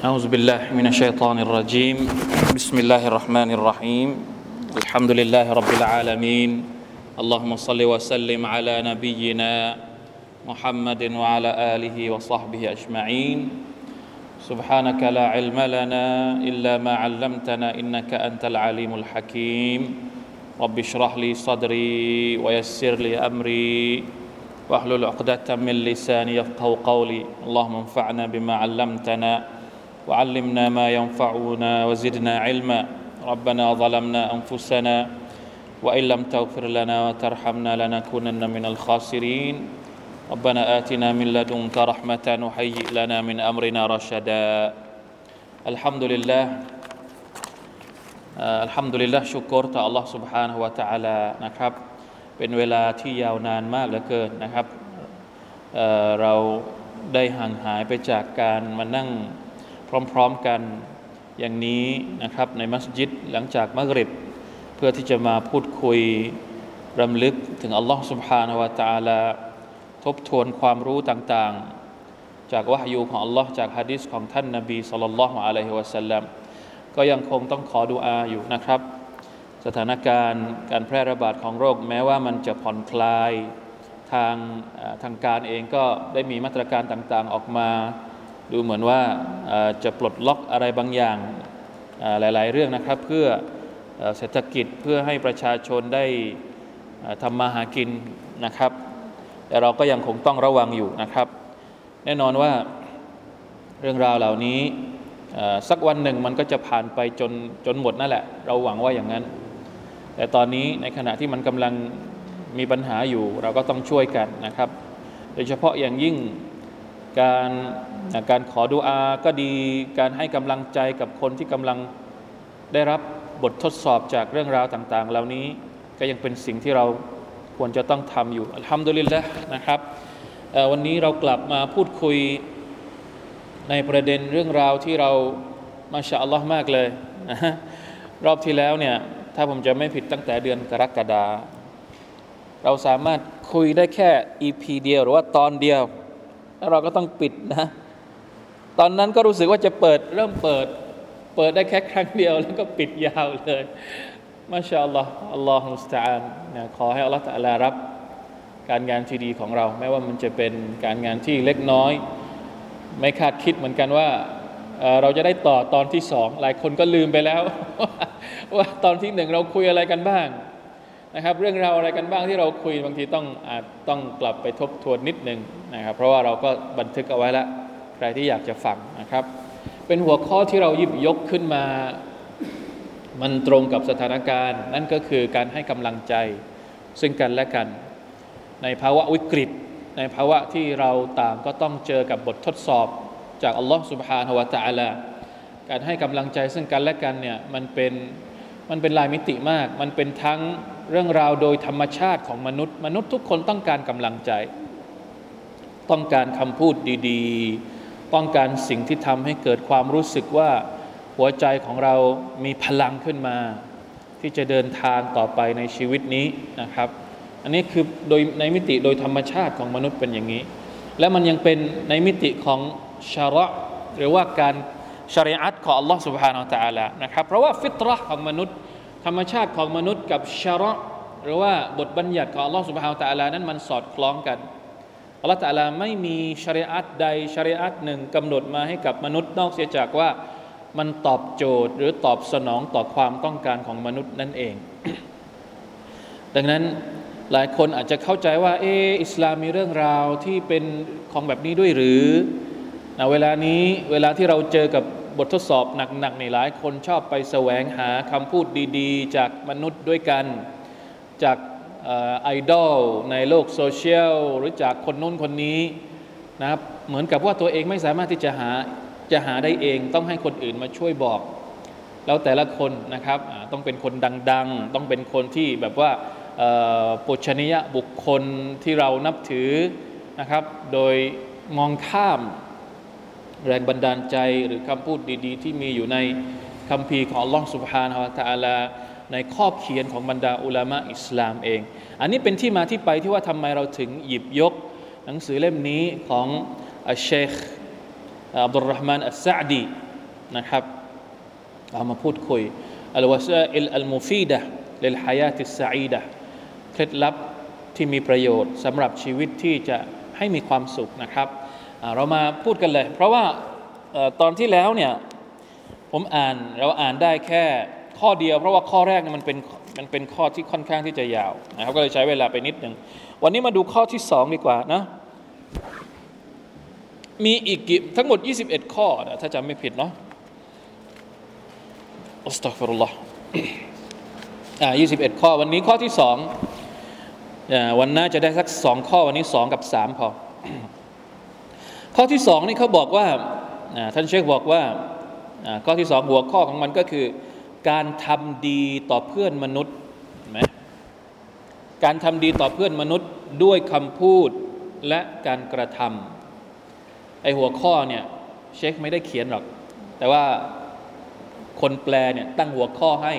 أعوذ بالله من الشيطان الرجيم. بسم الله الرحمن الرحيم. الحمد لله رب العالمين. اللهم صل وسلم على نبينا محمد وعلى آله وصحبه أجمعين. سبحانك لا علم لنا إلا ما علمتنا إنك أنت العليم الحكيم. رب اشرح لي صدري ويسر لي أمري. واحلل عقدة من لساني يفقه قولي. اللهم انفعنا بما علمتنا وعلمنا ما ينفعنا وزدنا علما ربنا ظلمنا أنفسنا وإن لم تغفر لنا وترحمنا لنكونن من الخاسرين ربنا آتنا من لدنك رحمة وهيئ لنا من أمرنا رشدا الحمد لله อัลฮัมดุลิลละชุกรต่อ Allah سبحانه และ تعالى นะครับ เป็นเวลาที่ยาวนานมากเหลือเกินนะครับเเราได้ห่างหายไปจากการมานั่ง พร้อมๆกันอย่างนี้นะครับในมัสยิดหลังจากมักริบเพื่อที่จะมาพูดคุยรำลึกถึงอัลลอฮ์ سبحانه และ تعالى ทบทวนความรู้ต่างๆ จากวะฮยูของอัลลอฮ์จากฮะดิษของท่านนบีสุลต่านละฮ์อะลัยฮิวะสัลลัมก็ยังคงต้องขอดุอาอยู่นะครับ สถานการณ์การแพร่ระบาดของโรค แม้ว่ามันจะผ่อนคลายทางทางการเองก็ได้มีมาตรการต่างๆออกมา ดูเหมือนว่าจะปลดล็อกอะไรบางอย่างหลาย ๆ เรื่องนะครับ เพื่อเศรษฐกิจเพื่อให้ประชาชนได้ทำมาหากินนะครับแต่เราก็ยังคงต้องระวังอยู่นะครับ แน่นอนว่าเรื่องราวเหล่านี้สักวันหนึ่งมันก็จะผ่านไปจนจนหมดนั่นแหละ เราหวังว่าอย่างนั้น แต่ตอนนี้ในขณะที่มันกำลังมีปัญหาอยู่ เราก็ต้องช่วยกันนะครับ โดยเฉพาะอย่างยิ่ง การการขอดุอาก็ดีการให้กำลังใจกับคนที่กำลังได้รับบททดสอบจากเรื่องราวต่าง ๆ เหล่านี้ก็ยังเป็นสิ่งที่เราควรจะต้องทำอยู่อัลฮัมดุลิลละนะครับวันนี้เรากลับมาพูดคุยในประเด็นเรื่องราวที่เรามาชาอัลลอฮ์มากเลยรอบที่แล้วเนี่ยถ้าผมจะไม่ผิดตั้งแต่เดือนกรกฎาเราสามารถคุยได้แค่ EP เดียวหรือว่าตอนเดียว แล้วเราก็ต้องปิดนะตอนนั้นก็รู้สึกว่าจะเปิดเริ่มเปิด เปิดได้แค่ครั้งเดียว แล้วก็ปิดยาวเลยมาชาอัลลอฮ์อัลลอฮ์มุสตาอันนะขอให้อัลลอฮ์ตะลารับการงานที่ดีของเรา แม้ว่ามันจะเป็นการงานที่เล็กน้อย ไม่คาดคิดเหมือนกันว่าเราจะได้ต่อตอนที่สองหลายคนก็ลืมไปแล้ว ว่าตอนที่หนึ่งเราคุยอะไรกันบ้าง นะครับเรื่องราวอะไรกันบ้างที่เราคุยบางทีต้องอาจต้องกลับไปทบทวนนิดหนึ่งนะครับเพราะว่าเราก็บันทึกเอาไว้แล้วใครที่อยากจะฟังนะครับ เป็นหัวข้อที่เราหยิบยกขึ้นมา มันตรงกับสถานการณ์ นั่นก็คือการให้กำลังใจซึ่งกันและกัน ในภาวะวิกฤต ในภาวะที่เราต่างก็ต้องเจอกับบททดสอบจากอัลลอฮฺสุบฮานาวะตะอัลาการให้กำลังใจซึ่งกันและกันเนี่ยมันเป็นมันเป็นลายมิติมาก มันเป็นทั้ง เรื่องราวโดยธรรมชาติของมนุษย์ มนุษย์ทุกคนต้องการกำลังใจ ต้องการคำพูดดีๆ ต้องการสิ่งที่ทำให้เกิดความรู้สึกว่าหัวใจของเรามีพลังขึ้นมา ที่จะเดินทางต่อไปในชีวิตนี้นะครับ อันนี้คือโดยในมิติโดยธรรมชาติของมนุษย์เป็นอย่างนี้ และมันยังเป็นในมิติของชาระหรือว่าการชริอัตของอัลลอฮ์สุบฮานาอัลลอฮ์นะครับเพราะว่าฟิตรห์ของมนุษย์ ธรรมชาติของมนุษย์กับชาระหรือว่าบทบัญญัติของอัลลอฮฺสุบฮาวตะอลานั้นมันสอดคล้องกันอัลลอฮฺตะอลาไม่มีชริอัตใดชริอัตหนึ่งกำหนดมาให้กับมนุษย์นอกเสียจากว่ามันตอบโจทย์หรือตอบสนองต่อความต้องการของมนุษย์นั่นเอง ดังนั้นหลายคนอาจจะเข้าใจว่าเอออิสลามมีเรื่องราวที่เป็นของแบบนี้ด้วยหรือเวลานี้เวลาที่เราเจอกับ บททดสอบหนักๆในหลายคนชอบไปแสวงหาคำพูดดีๆ จากมนุษย์ด้วยกัน จากไอดอลในโลกโซเชียลหรือจากคนนู้นคนนี้นะครับเหมือนกับว่าตัวเองไม่สามารถที่จะหาจะหาได้เองต้องให้คนอื่นมาช่วยบอก แล้วแต่ละคนนะครับต้องเป็นคนดังๆ ต้องเป็นคนที่แบบว่าปุชนียบุคคลที่เรานับถือนะครับ โดยมองข้าม แรงบันดาลใจหรือคำพูดดีๆ ที่มีอยู่ในคำพีของอัลลอฮ์สุบฮานาอตะอาลาในข้อเขียนของบรรดาอุลามะอิสลามเอง อันนี้เป็นที่มาที่ไปที่ว่าทำไมเราถึงหยิบยก หนังสือเล่มนี้ของอัชเชคอับดุลรหมานอัสซาดีนะครับเอามาพูดคุยอัลวาซาอิลอัลมูฟีดะลลฮายาติสซอีดะเคล็ดลับที่มีประโยชน์สำหรับชีวิตที่จะให้มีความสุขนะครับ เรามาพูดกันเลย เพราะว่าตอนที่แล้วเนี่ยผมอ่านเราอ่านได้แค่ข้อเดียว เพราะว่าข้อแรกเนี่ยมันเป็นมันเป็นข้อที่ค่อนข้างที่จะยาวนะครับก็เลยใช้เวลาไปนิดหนึ่งวันนี้มาดูข้อที่สองดีกว่านะมีอีกทั้งหมด 21 ข้อนะถ้าจำไม่ผิดเนาะอัสตัฟรุลลอฮ์อ่า21 ข้อวันนี้ข้อที่สองวันหน้าจะได้สักสองข้อวันนี้สองกับสามพอ ข้อที่สองนี่เขาบอกว่าท่านเชคบอกว่าข้อที่สองหัวข้อของมันก็คือ การทำดีต่อเพื่อนมนุษย์ไหมการทำดีต่อเพื่อนมนุษย์ด้วยคำพูดและการกระทำไอหัวข้อเนี่ยเชคไม่ได้เขียนหรอก แต่ว่าคนแปลเนี่ยตั้งหัวข้อให้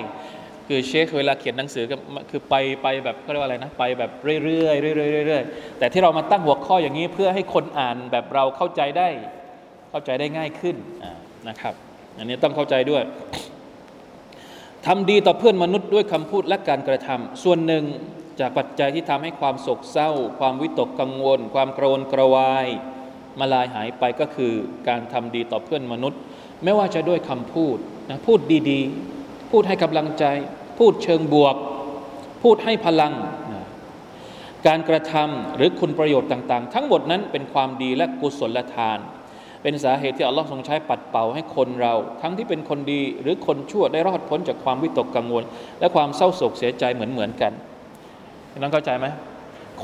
คือเชคเวลาเขียนหนังสือก็คือไปไปแบบเขาเรียกว่าอะไรนะไปแบบเรื่อยๆเรื่อยๆเรื่อยๆแต่ที่เรามาตั้งหัวข้ออย่างนี้เพื่อให้คนอ่านแบบเราเข้าใจได้เข้าใจได้ง่ายขึ้นนะครับอันนี้ต้องเข้าใจด้วยทำดีต่อเพื่อนมนุษย์ด้วยคำพูดและการกระทำส่วนหนึ่งจากปัจจัยที่ทำให้ความโศกเศร้า ความวิตกกังวล ความโกรนกระวายมาลายหายไปก็คือการทำดีต่อเพื่อนมนุษย์ ไม่ว่าจะด้วยคำพูดนะพูดดีๆ พูดให้กำลังใจ พูดเชิงบวก พูดให้พลัง การกระทำหรือคุณประโยชน์ต่าง ๆ ทั้งหมดนั้นเป็นความดีและกุศลทาน เป็นสาเหตุที่อัลลอฮ์ทรงใช้ปัดเป่าให้คนเรา ทั้งที่เป็นคนดีหรือคนชั่วได้รอดพ้นจากความวิตกกังวล และความเศร้าโศกเสียใจเหมือนๆกันน้องเข้าใจไหม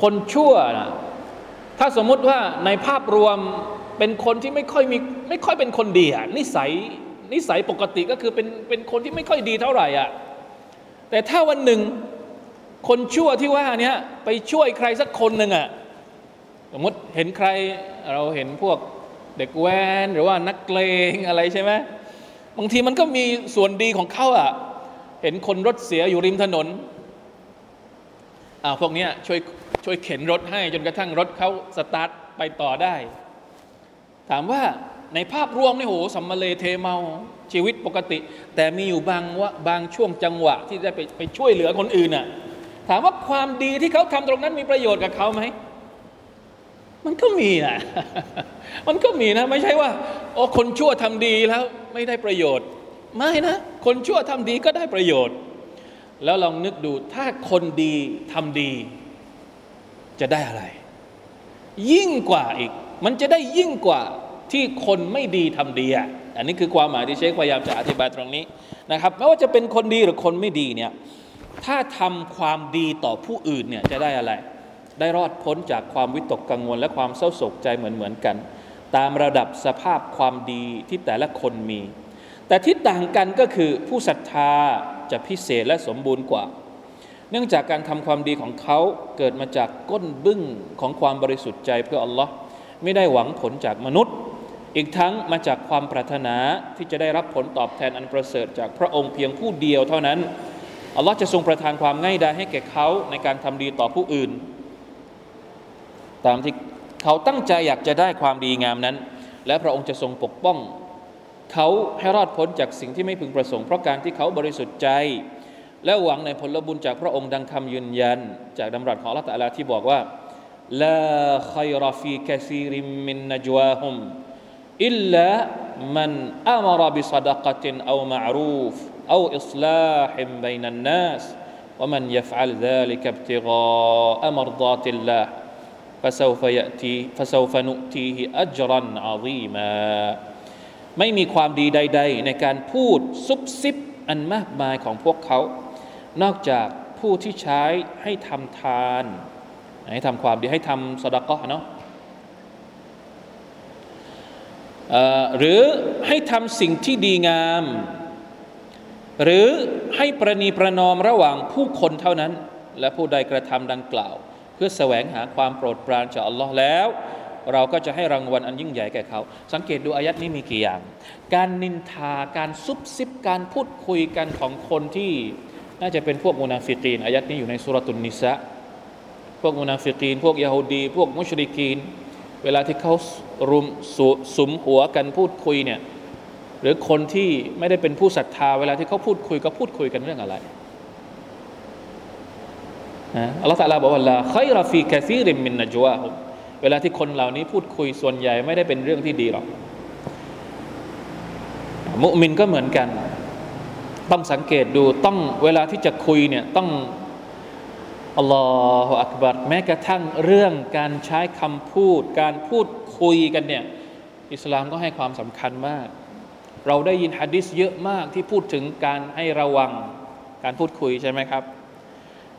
คนชั่วนะถ้าสมมุติว่าในภาพรวมเป็นคนที่ไม่ค่อยมีไม่ค่อยเป็นคนดีอะนิสัยนิสัยปกติก็คือเป็นเป็นคนที่ไม่ค่อยดีเท่าไหร่อะ แต่ถ้าวันหนึ่งคนชั่วที่ว่าเนี้ยไปช่วยใครสักคนหนึ่งอะสมมติเห็นใครเราเห็นพวกเด็กแวนหรือว่านักเลงอะไรใช่ไหมบางทีมันก็มีส่วนดีของเขาอะเห็นคนรถเสียอยู่ริมถนนอ่าพวกเนี้ยช่วยช่วยเข็นรถให้จนกระทั่งรถเขาสตาร์ทไปต่อได้ ถามว่าในภาพรวมนี่โหสัมมาเลเทเมา ชีวิตปกติ แต่มีอยู่บางว่าบางช่วงจังหวะที่ได้ไปไปช่วยเหลือคนอื่นน่ะถามว่าความดีที่เขาทำตรงนั้นมีประโยชน์กับเขาไหมมันก็มีนะมันก็มีนะ ไม่ใช่ว่าโอ้คนชั่วทำดีแล้วไม่ได้ประโยชน์ ไม่นะ คนชั่วทำดีก็ได้ประโยชน์ แล้วลองนึกดูถ้าคนดีทำดี จะได้อะไร ยิ่งกว่าอีก มันจะได้ยิ่งกว่าที่คนไม่ดีทำดีอะ อันนี้คือความหมายที่เชคพยายามจะอธิบายตรงนี้นะครับไม่ว่าจะเป็นคนดีหรือคนไม่ดีเนี่ยถ้าทำความดีต่อผู้อื่นเนี่ยจะได้อะไร ได้รอดพ้นจากความวิตกกังวล และความเศร้าโศกใจเหมือนเหมือนกัน ตามระดับสภาพความดีที่แต่ละคนมี แต่ที่ต่างกันก็คือผู้ศรัทธาจะพิเศษและสมบูรณ์กว่า เนื่องจากการทำความดีของเขาเกิดมาจากก้นบึ้งของความบริสุทธิ์ใจเพื่ออัลลอฮ์ไม่ได้หวังผลจากมนุษย์ อีกทั้งมาจากความปรารถนาที่จะได้รับผลตอบแทนอันประเสริฐจากพระองค์เพียงผู้เดียวเท่านั้นอัลลอฮ์จะทรงประทานความง่ายดายให้แก่เขาในการทำดีต่อผู้อื่น ตามที่เขาตั้งใจอยากจะได้ความดีงามนั้น และพระองค์จะทรงปกป้อง เขาให้รอดพ้นจากสิ่งที่ไม่พึงประสงค์เพราะการที่เขาบริสุทธิ์ใจ และหวังในผลบุญจากพระองค์ดังคำยืนยัน จากดำรัสของอัลลอฮฺตะลาที่บอกว่าลาขัยรฟีกซีริมมินนจวาฮุม อิลลามันอามรบิศดกตินเอามารูฟเอาอิสลาฮิมบ ن นันนัส ومن يفعل ذلك ابتغاء مرضات الله فسوف يأتي فسوف نؤتيه أجرا عظيما ไม่มีความดีใด ๆ ในการพูดซุบซิบอันมากมายของพวกเขา นอกจากผู้ที่ใช้ให้ทำทาน ให้ทำความดีให้ทำสดกะเนาะ หรือให้ทำสิ่งที่ดีงาม หรือให้ประนีประนอมระหว่างผู้คนเท่านั้น และผู้ใดกระทำดังกล่าว เพื่อแสวงหาความโปรดปรานจากอัลลอฮ์แล้ว เราก็จะให้รางวัลอันยิ่งใหญ่แก่เขา สังเกตดูอายัดนี้มีกี่อย่าง การนินทาการซุบซิบการพูดคุยกันของคนที่น่าจะเป็นพวกมุนาฟิกีนอายัดนี้อยู่ในสุรตุนนิสะพวกมุนาฟิกีน พวกยาฮูดี พวกมุชริกีน เวลาที่เขา รุมสุมหัวกันพูดคุยเนี่ยหรือคนที่ไม่ได้เป็นผู้ศรัทธาเวลาที่เขาพูดคุยก็พูดคุยกันเรื่องอะไรอัลลอฮฺ تعالى บอกว่า لا خير في كثير من نجواهمเวลาที่คนเหล่านี้พูดคุยส่วนใหญ่ไม่ได้เป็นเรื่องที่ดีหรอก มุมินก็เหมือนกัน ต้องสังเกตดูต้องเวลาที่จะคุยเนี่ยต้อง อัลลอฮฺอักบัรแม้กระทั่งเรื่องการใช้คำพูด การพูดคุยกันเนี่ยอิสลามก็ให้ความสำคัญมาก เราได้ยินฮะดิษเยอะมากที่พูดถึงการให้ระวังการพูดคุยใช่ไหมครับ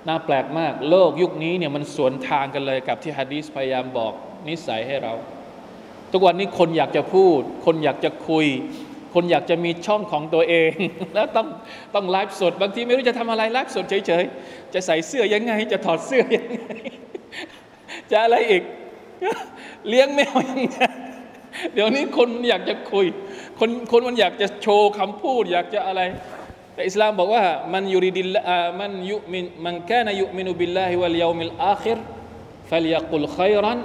น่าแปลกมากโลกยุคนี้เนี่ยมันสวนทางกันเลยกับที่ฮะดีษพยายามบอกนิสัยให้เรา ทุกวันนี้คนอยากจะพูด คนอยากจะคุย คนอยากจะมีช่องของตัวเอง แล้วต้องต้องไลฟ์สด บางทีไม่รู้จะทำอะไรไลฟ์สดเฉยๆ จะใส่เสื้อยังไง จะถอดเสื้อยังไง จะอะไรอีก เลี้ยงแมวยังไงเดี๋ยวนี้คนอยากจะคุย คนคนมันอยากจะโชว์คำพูด อยากจะอะไร แต่อิสลามบอกว่ามันยูริดิลมันยุมินมันแค่นยุมินุบิลลาฮิวัลยามิลอาคิรฟัลยกุลขัยรัน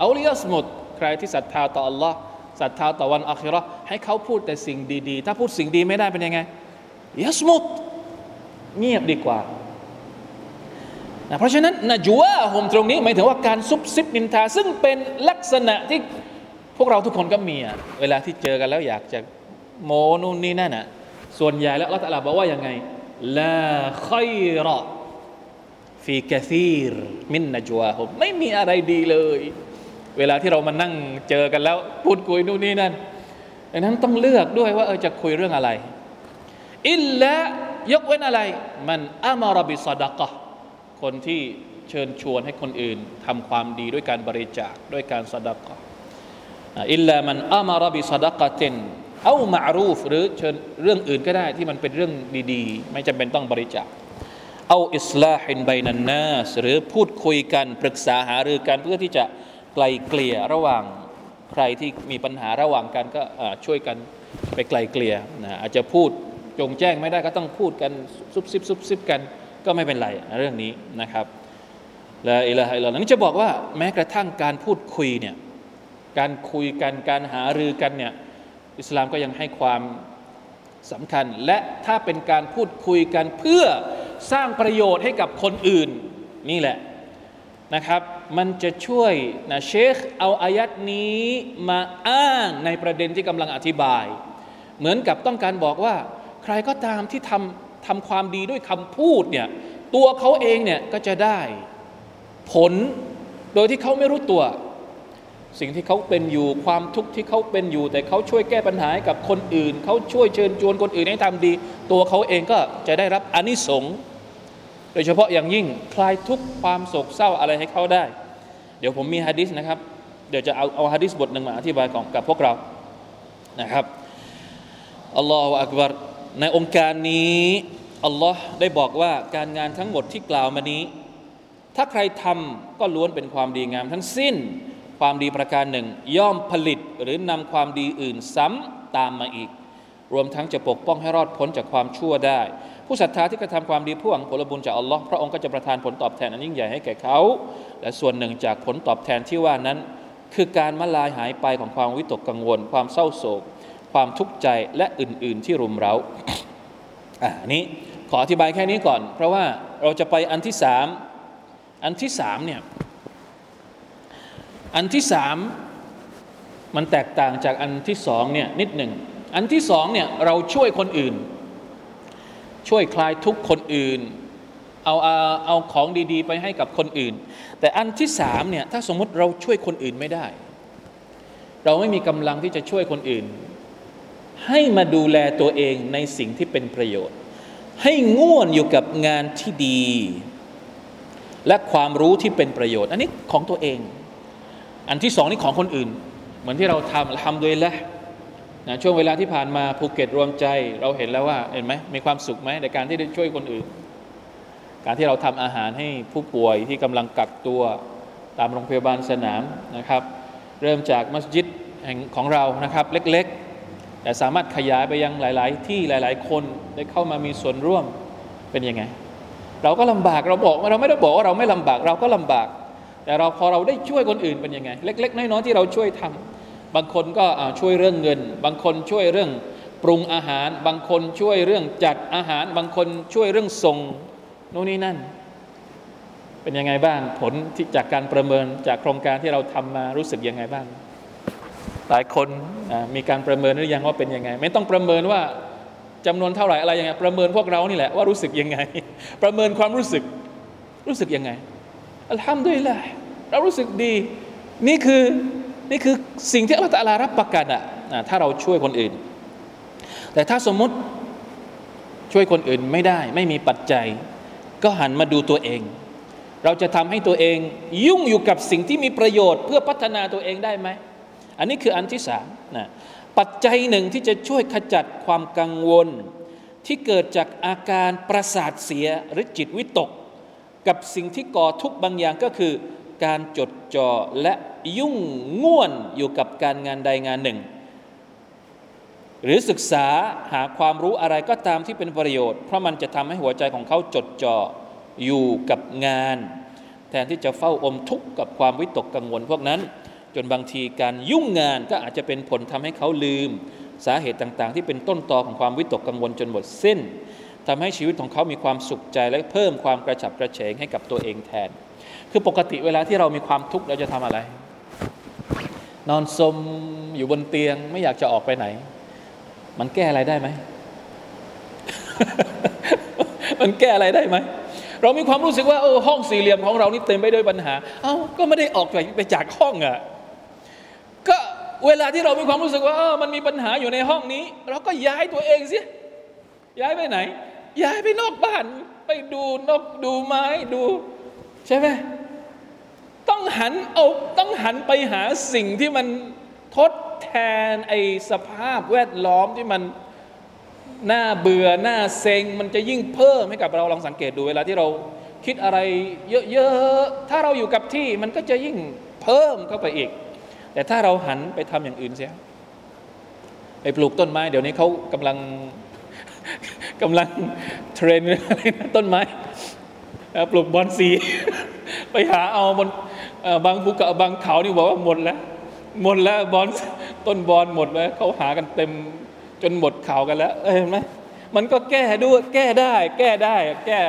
เอาลิยัสมุดใครที่ศรัทธาต่อ Allah ศรัทธาต่อวันอาคิรอให้เขาพูดแต่สิ่งดีๆ ถ้าพูดสิ่งดีไม่ได้เป็นยังไงยัสมุดเงียบดีกว่านะเพราะฉะนั้นนะจัวะฮมตรงนี้หมายถึงว่าการซุบซิบนินทา ซึ่งเป็นลักษณะที่พวกเราทุกคนก็มีอะเวลาที่เจอกันแล้วอยากจะโมนู่นนี่นั่นอะส่วนใหญ่แล้วอัลลอฮฺบอกว่ายังไงลาขัยรอฟีกะซีรมินนจัวะฮมไม่มีอะไรดีเลย เวลาที่เรามานั่งเจอกันแล้วพูดคุยนู่นนี่นั่นดังนั้นต้องเลือกด้วยว่าเออจะคุยเรื่องอะไร อิลละยกเว้นอะไร มันอามารบิสดากะคนที่เชิญชวนให้คนอื่นทำความดีด้วยการบริจาคด้วยการสดากะอิลลามันอามารบิสดากะเตนเอามารูฟหรือเชิญเรื่องอื่นก็ได้ที่มันเป็นเรื่องดีๆ ไม่จำเป็นต้องบริจาคเอาอิสลาฮินไบนันนาสหรือพูดคุยกันปรึกษาหารือกันเพื่อที่จะ ไกลเกลี่ยระหว่างใครที่มีปัญหาระหว่างกันก็ช่วยกันไปไกลเกลี่ยนะอาจจะพูดจงแจ้งไม่ได้ก็ต้องพูดกันซุบซิบซุบซิบกันก็ไม่เป็นไรเรื่องนี้นะครับและอิละฮิลลนี่จะบอกว่าแม้กระทั่งการพูดคุยเนี่ยการคุยกันการหารือกันเนี่ยอิสลามก็ยังให้ความสำคัญ และถ้าเป็นการพูดคุยกันเพื่อสร้างประโยชน์ให้กับคนอื่น นี่แหละ นะครับ มันจะช่วยนะเชคเอาอายัดนี้มาอ้างในประเด็นที่กำลังอธิบาย เหมือนกับต้องการบอกว่า ใครก็ตามที่ทำทำความดีด้วยคำพูดเนี่ยตัวเขาเองเนี่ยก็จะได้ ผลโดยที่เขาไม่รู้ตัว สิ่งที่เขาเป็นอยู่ความทุกข์ที่เขาเป็นอยู่ แต่เขาช่วยแก้ปัญหาให้กับคนอื่น เขาช่วยเชิญชวนคนอื่นให้ทำดี ตัวเขาเองก็จะได้รับอนิสงส์ โดยเฉพาะอย่างยิ่งคลายทุกความโศกเศร้าอะไรให้เขาได้ เดี๋ยวผมมีฮะดิษนะครับ เดี๋ยวจะเอาเอาฮะดิษบทหนึ่งมาอธิบายของกับพวกเรานะครับอัลลอฮฺอักบารในองค์การนี้อัลลอฮ์ได้บอกว่าการงานทั้งหมดที่กล่าวมานี้ ถ้าใครทำก็ล้วนเป็นความดีงามทั้งสิ้นความดีประการหนึ่ง ย่อมผลิตหรือนำความดีอื่นซ้ำตามมาอีก รวมทั้งจะปกป้องให้รอดพ้นจากความชั่วได้ ผู้ศรัทธาที่กระทำความดีผู้หวังผลบุญจากอัลลอฮ์พระองค์ก็จะประทานผลตอบแทนอันยิ่งใหญ่ให้แก่เขา และส่วนหนึ่งจากผลตอบแทนที่ว่านั้น คือการมาลายหายไปของความวิตกกังวล ความเศร้าโศก ความทุกข์ใจและอื่น ๆ ที่รุมเร้าอ่านี้ขออธิบายแค่นี้ก่อน เพราะว่าเราจะไปอันที่สามอันที่สามเนี่ยอันที่สามมันแตกต่างจากอันที่สองเนี่ยนิดหนึ่งอันที่สองเนี่ยเราช่วยคนอื่น ช่วยคลายทุกคนอื่น เอาเอาเอาของดีๆ ไปให้กับคนอื่น แต่อันที่สามเนี่ยถ้าสมมติเราช่วยคนอื่นไม่ได้ เราไม่มีกำลังที่จะช่วยคนอื่น ให้มาดูแลตัวเองในสิ่งที่เป็นประโยชน์ ให้ง่วนอยู่กับงานที่ดี และความรู้ที่เป็นประโยชน์ อันนี้ของตัวเอง อันที่สองนี่ของคนอื่น เหมือนที่เราทำทำโดยละ นะช่วงเวลาที่ผ่านมาภูเก็ตรวมใจ เราเห็นแล้วว่าเห็นไหมมีความสุขไหมในการที่ได้ช่วยคนอื่น การที่เราทำอาหารให้ผู้ป่วยที่กำลังกักตัวตามโรงพยาบาลสนามนะครับ เริ่มจากมัสยิดแห่งของเรานะครับเล็กๆ แต่สามารถขยายไปยังหลาย ๆ ที่หลาย ๆ คนได้เข้ามามีส่วนร่วมเป็นยังไง เราก็ลำบากเราบอกเราไม่ได้บอกว่าเราไม่ลำบากเราก็ลำบาก แต่เราพอเราได้ช่วยคนอื่นเป็นยังไง เล็ก ๆ น้อยๆที่เราช่วยทำ บางคนก็ช่วยเรื่องเงิน บางคนช่วยเรื่องปรุงอาหาร บางคนช่วยเรื่องจัดอาหาร บางคนช่วยเรื่องส่งโน่นนี่นั่น เป็นยังไงบ้างผลที่จากการประเมินจากโครงการที่เราทำมารู้สึกยังไงบ้าง หลายคนมีการประเมินหรือยังว่าเป็นยังไง ไม่ต้องประเมินว่าจำนวนเท่าไหร่อะไรยังไง ประเมินพวกเรานี่แหละว่ารู้สึกยังไง ประเมินความรู้สึกรู้สึกยังไงอัลฮัมดุลิลละเรารู้สึกดี นี่คือ นี่คือสิ่งที่อัลลอฮฺรับประกันอะถ้าเราช่วยคนอื่น แต่ถ้าสมมติช่วยคนอื่นไม่ได้ ไม่มีปัจจัย ก็หันมาดูตัวเอง เราจะทำให้ตัวเองยุ่งอยู่กับสิ่งที่มีประโยชน์ เพื่อพัฒนาตัวเองได้ไหม อันนี้คืออันที่สามนะปัจจัยหนึ่งที่จะช่วยขจัดความกังวล ที่เกิดจากอาการประสาทเสียหรือจิตวิตก กับสิ่งที่ก่อทุกข์บางอย่างก็คือ การจดจ่อและยุ่งง่วนอยู่กับการงานใดงานหนึ่ง หรือศึกษาหาความรู้อะไรก็ตามที่เป็นประโยชน์ เพราะมันจะทำให้หัวใจของเขาจดจ่ออยู่กับงาน แทนที่จะเฝ้าอมทุกข์กับความวิตกกังวลพวกนั้น จนบางทีการยุ่งงานก็อาจจะเป็นผลทำให้เขาลืม สาเหตุต่างๆ ที่เป็นต้นตอของความวิตกกังวลจนหมดสิ้นทำให้ชีวิตของเขามีความสุขใจและเพิ่มความกระฉับกระเฉงให้กับตัวเองแทน คือปกติเวลาที่เรามีความทุกข์เราจะทำอะไร นอนสมอยู่บนเตียงไม่อยากจะออกไปไหน มันแก้อะไรได้ไหม มันแก้อะไรได้ไหม เรามีความรู้สึกว่าเออห้องสี่เหลี่ยมของเรานี่เต็มไปด้วยปัญหา เอา้าก็ไม่ได้ออกไปไปจากห้องอะ่ะก็เวลาที่เรามีความรู้สึกว่าเออมันมีปัญหาอยู่ในห้องนี้ เราก็ย้ายตัวเองสิย้ายไปไหน ย้ายไปนอกบ้าน ไปดูนกดูไม้ดู ใช่ไหม ต้องหันเอาต้องหันไปหาสิ่งที่มันทดแทนไอสภาพแวดล้อมที่มันน่าเบื่อหน้าเซ็ง มันจะยิ่งเพิ่มให้กับเราลองสังเกตดูเวลาที่เราคิดอะไรเยอะๆถ้าเราอยู่กับที่มันก็จะยิ่งเพิ่มเข้าไปอีก แต่ถ้าเราหันไปทำอย่างอื่นเสียไปปลูกต้นไม้ เดี๋ยวนี้เขากำลังกำลังเทรนต้นไม้ปลูกบอนซี ไปหาเอาบน บางภูเขาบางเขานี่บอกว่าหมดแล้ว หมดแล้วบอนต้นบอนหมดแล้วเขาหากันเต็มจนหมดเขากันแล้วเห็นไหมมันก็แก้ด้วยแก้ได้ แก้ได้ แก้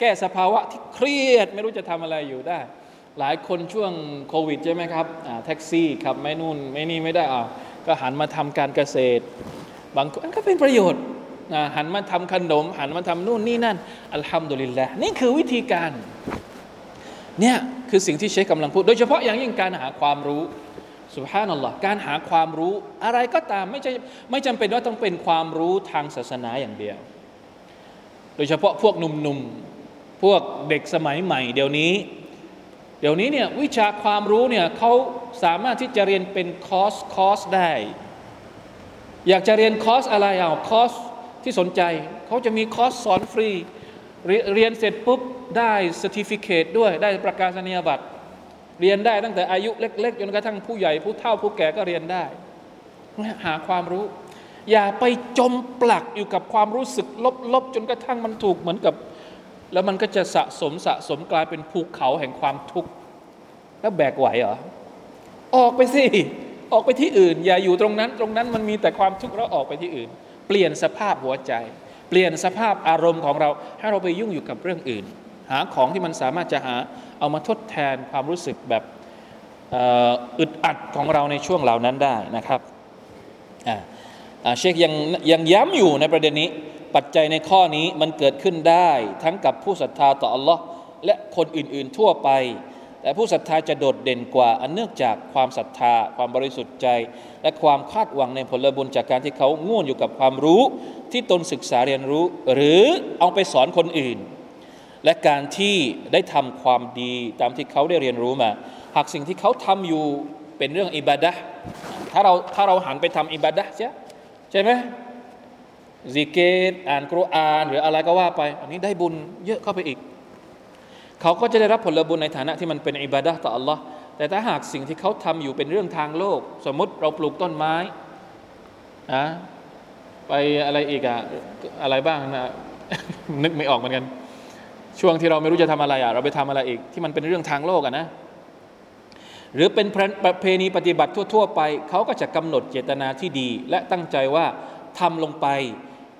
แก้สภาวะที่เครียด ไม่รู้จะทำอะไรอยู่ได้ หลายคนช่วงโควิดใช่ไหมครับแท็กซี่ขับไม่นู่นไม่นี่ไม่ได้อ่าก็หันมาทำการเกษตร บางคนก็เป็นประโยชน์หันมาทำขนม หันมาทำนู่นนี่นั่น อัลฮัมดุลิลละนี่คือวิธีการเนี่ย คือสิ่งที่เชคกำลังพูด โดยเฉพาะอย่างยิ่งการหาความรู้สุภาพนัลลอฮ์การหาความรู้อะไรก็ตามไม่ใช่ไม่จำเป็นว่าต้องเป็นความรู้ทางศาสนาอย่างเดียว โดยเฉพาะพวกหนุ่มๆ พวกเด็กสมัยใหม่ เดี๋ยวนี้ เดี๋ยวนี้เนี่ยวิชาความรู้เนี่ยเขาสามารถที่จะเรียนเป็นคอร์สคอร์สได้ อยากจะเรียนคอร์สอะไรเอาคอร์สที่สนใจเขาจะมีคอร์สสอนฟรี เรียนเสร็จปุ๊บได้ certificate ด้วยได้ประกาศนียบัตร เรียนได้ตั้งแต่อายุเล็กๆจนกระทั่งผู้ใหญ่ผู้เฒ่าผู้แก่ก็เรียนได้หาความรู้ อย่าไปจมปลักอยู่กับความรู้สึกลบๆจนกระทั่งมันถูกเหมือนกับ แล้วมันก็จะสะสมสะสมกลายเป็นภูเขาแห่งความทุกข์แล้วแบกไหวเหรอออกไปสิออกไปที่อื่น อย่าอยู่ตรงนั้น ตรงนั้นมันมีแต่ความทุกข์แล้วออกไปที่อื่น เปลี่ยนสภาพหัวใจ ลี่ยนสภาพอารมณ์ของเรา ให้เราไปยุ่งอยู่กับเรื่องอื่น หาของที่มันสามารถจะหาเอามาทดแทนความรู้สึกแบบอึดอัดของเราในช่วงเหล่านั้นได้นะครับเชคยังยังย้ำอยู่ในประเด็นนี้ ปัจจัยในข้อนี้มันเกิดขึ้นได้ ทั้งกับผู้ศรัทธาต่ออัลลอฮ์และคนอื่นๆทั่วไป แต่ผู้ศรัทธาจะโดดเด่นกว่า อันเนื่องจากความศรัทธา ความบริสุทธิ์ใจ และความคาดหวังในผลบุญจากการที่เขาง่วนอยู่กับความรู้ ที่ตนศึกษาเรียนรู้ หรือเอาไปสอนคนอื่น และการที่ได้ทำความดีตามที่เขาได้เรียนรู้มา หากสิ่งที่เขาทำอยู่เป็นเรื่องอิบาดะถ้าเราถ้าเราหันไปทำอิบาดะใช่ใช่ไหมซิกเกตอ่านกุรอาน หรืออะไรก็ว่าไป อันนี้ได้บุญเยอะเข้าไปอีก เขาก็จะได้รับผลบุญในฐานะที่มันเป็นอิบาดะต่อ Allah แต่ถ้าหากสิ่งที่เขาทำอยู่เป็นเรื่องทางโลก สมมติเราปลูกต้นไม้นะไปอะไรอีกอะอะไรบ้างนะนึกไม่ออกเหมือนกัน ช่วงที่เราไม่รู้จะทำอะไรอะเราไปทำอะไรอีก ที่มันเป็นเรื่องทางโลกอะนะหรือเป็นประเพณีปฏิบัติทั่ว ๆ ไป เขาก็จะกำหนดเจตนาที่ดี และตั้งใจว่าทำลงไป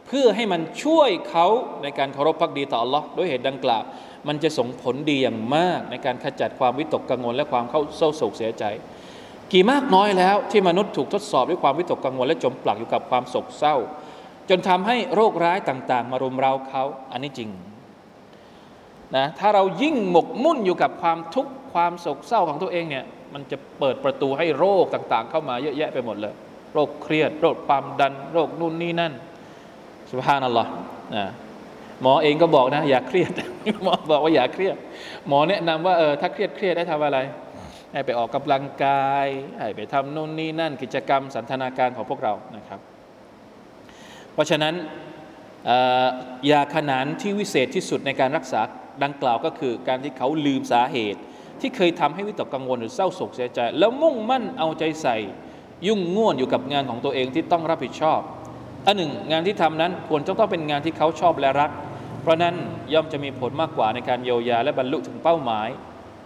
เพื่อให้มันช่วยเขาในการเคารพพักดีต่อ Allah ด้วยเหตุดังกล่าว มันจะส่งผลดีอย่างมากในการขจัดความวิตกกังวล และความเข้าเศร้าโศกเสียใจ กี่มากน้อยแล้วที่มนุษย์ถูกทดสอบด้วยความวิตกกังวล และจมปลักอยู่กับความโศกเศร้า จนทำให้โรคร้ายต่างๆ มารุมเราเขาอันนี้จริงนะถ้าเรายิ่งหมกมุ่นอยู่กับความทุกข์ความโศกเศร้าของตัวเองเนี่ยมันจะเปิดประตูให้โรคต่างๆ เข้ามาเยอะแยะไปหมดเลย โรคเครียด โรคความดัน โรคนู่นนี่นั่นสุภานัลลอฮ์นะ หมอเองก็บอกนะ อย่าเครียดหมอบอกว่าอย่าเครียด หมอแนะนำว่าเออถ้าเครียดเครียดได้ทำอะไร ให้ไปออกกำลังกายให้ไปทำนู่นนี่นั่นกิจกรรมสันทนาการของพวกเรานะครับ เพราะฉะนั้นยาขนานที่วิเศษที่สุดในการรักษาดังกล่าวก็คือการที่เขาลืมสาเหตุ ที่เคยทำให้วิตกกังวลหรือเศร้าโศกเสียใจ แล้วมุ่งมั่นเอาใจใส่ ยุ่งง่วนอยู่กับงานของตัวเองที่ต้องรับผิดชอบ อันหนึ่งงานที่ทำนั้นควรจะต้องเป็นงานที่เขาชอบและรัก เพราะนั้นย่อมจะมีผลมากกว่าในการเยียวยาและบรรลุถึงเป้าหมาย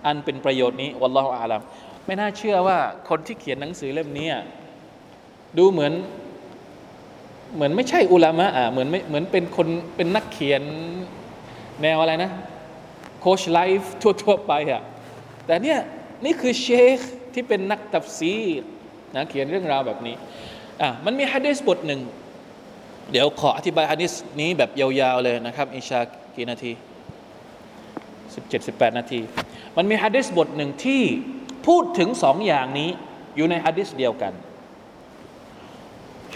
อันเป็นประโยชน์นี้والله أعلمไม่น่าเชื่อว่าคนที่เขียนหนังสือเล่มนี้ดูเหมือนเหมือนไม่ใช่علماء อะเหมือนไม่เหมือนเป็นคนเป็นนักเขียนแนวอะไรนะ coach life ทั่วๆไปอะแต่เนี่ยนี่คือشيخ ที่เป็นนัก تفسير นะเขียนเรื่องราวแบบนี้อะมันมีฮะดีษบทหนึ่ง เดี๋ยวขออธิบายฮะดีษนี้แบบยาวๆเลยนะครับอิชากี่นาที 17-18 นาที มันมีฮะดีษบทหนึ่งที่พูดถึงสองอย่างนี้อยู่ในฮะดีษเดียวกัน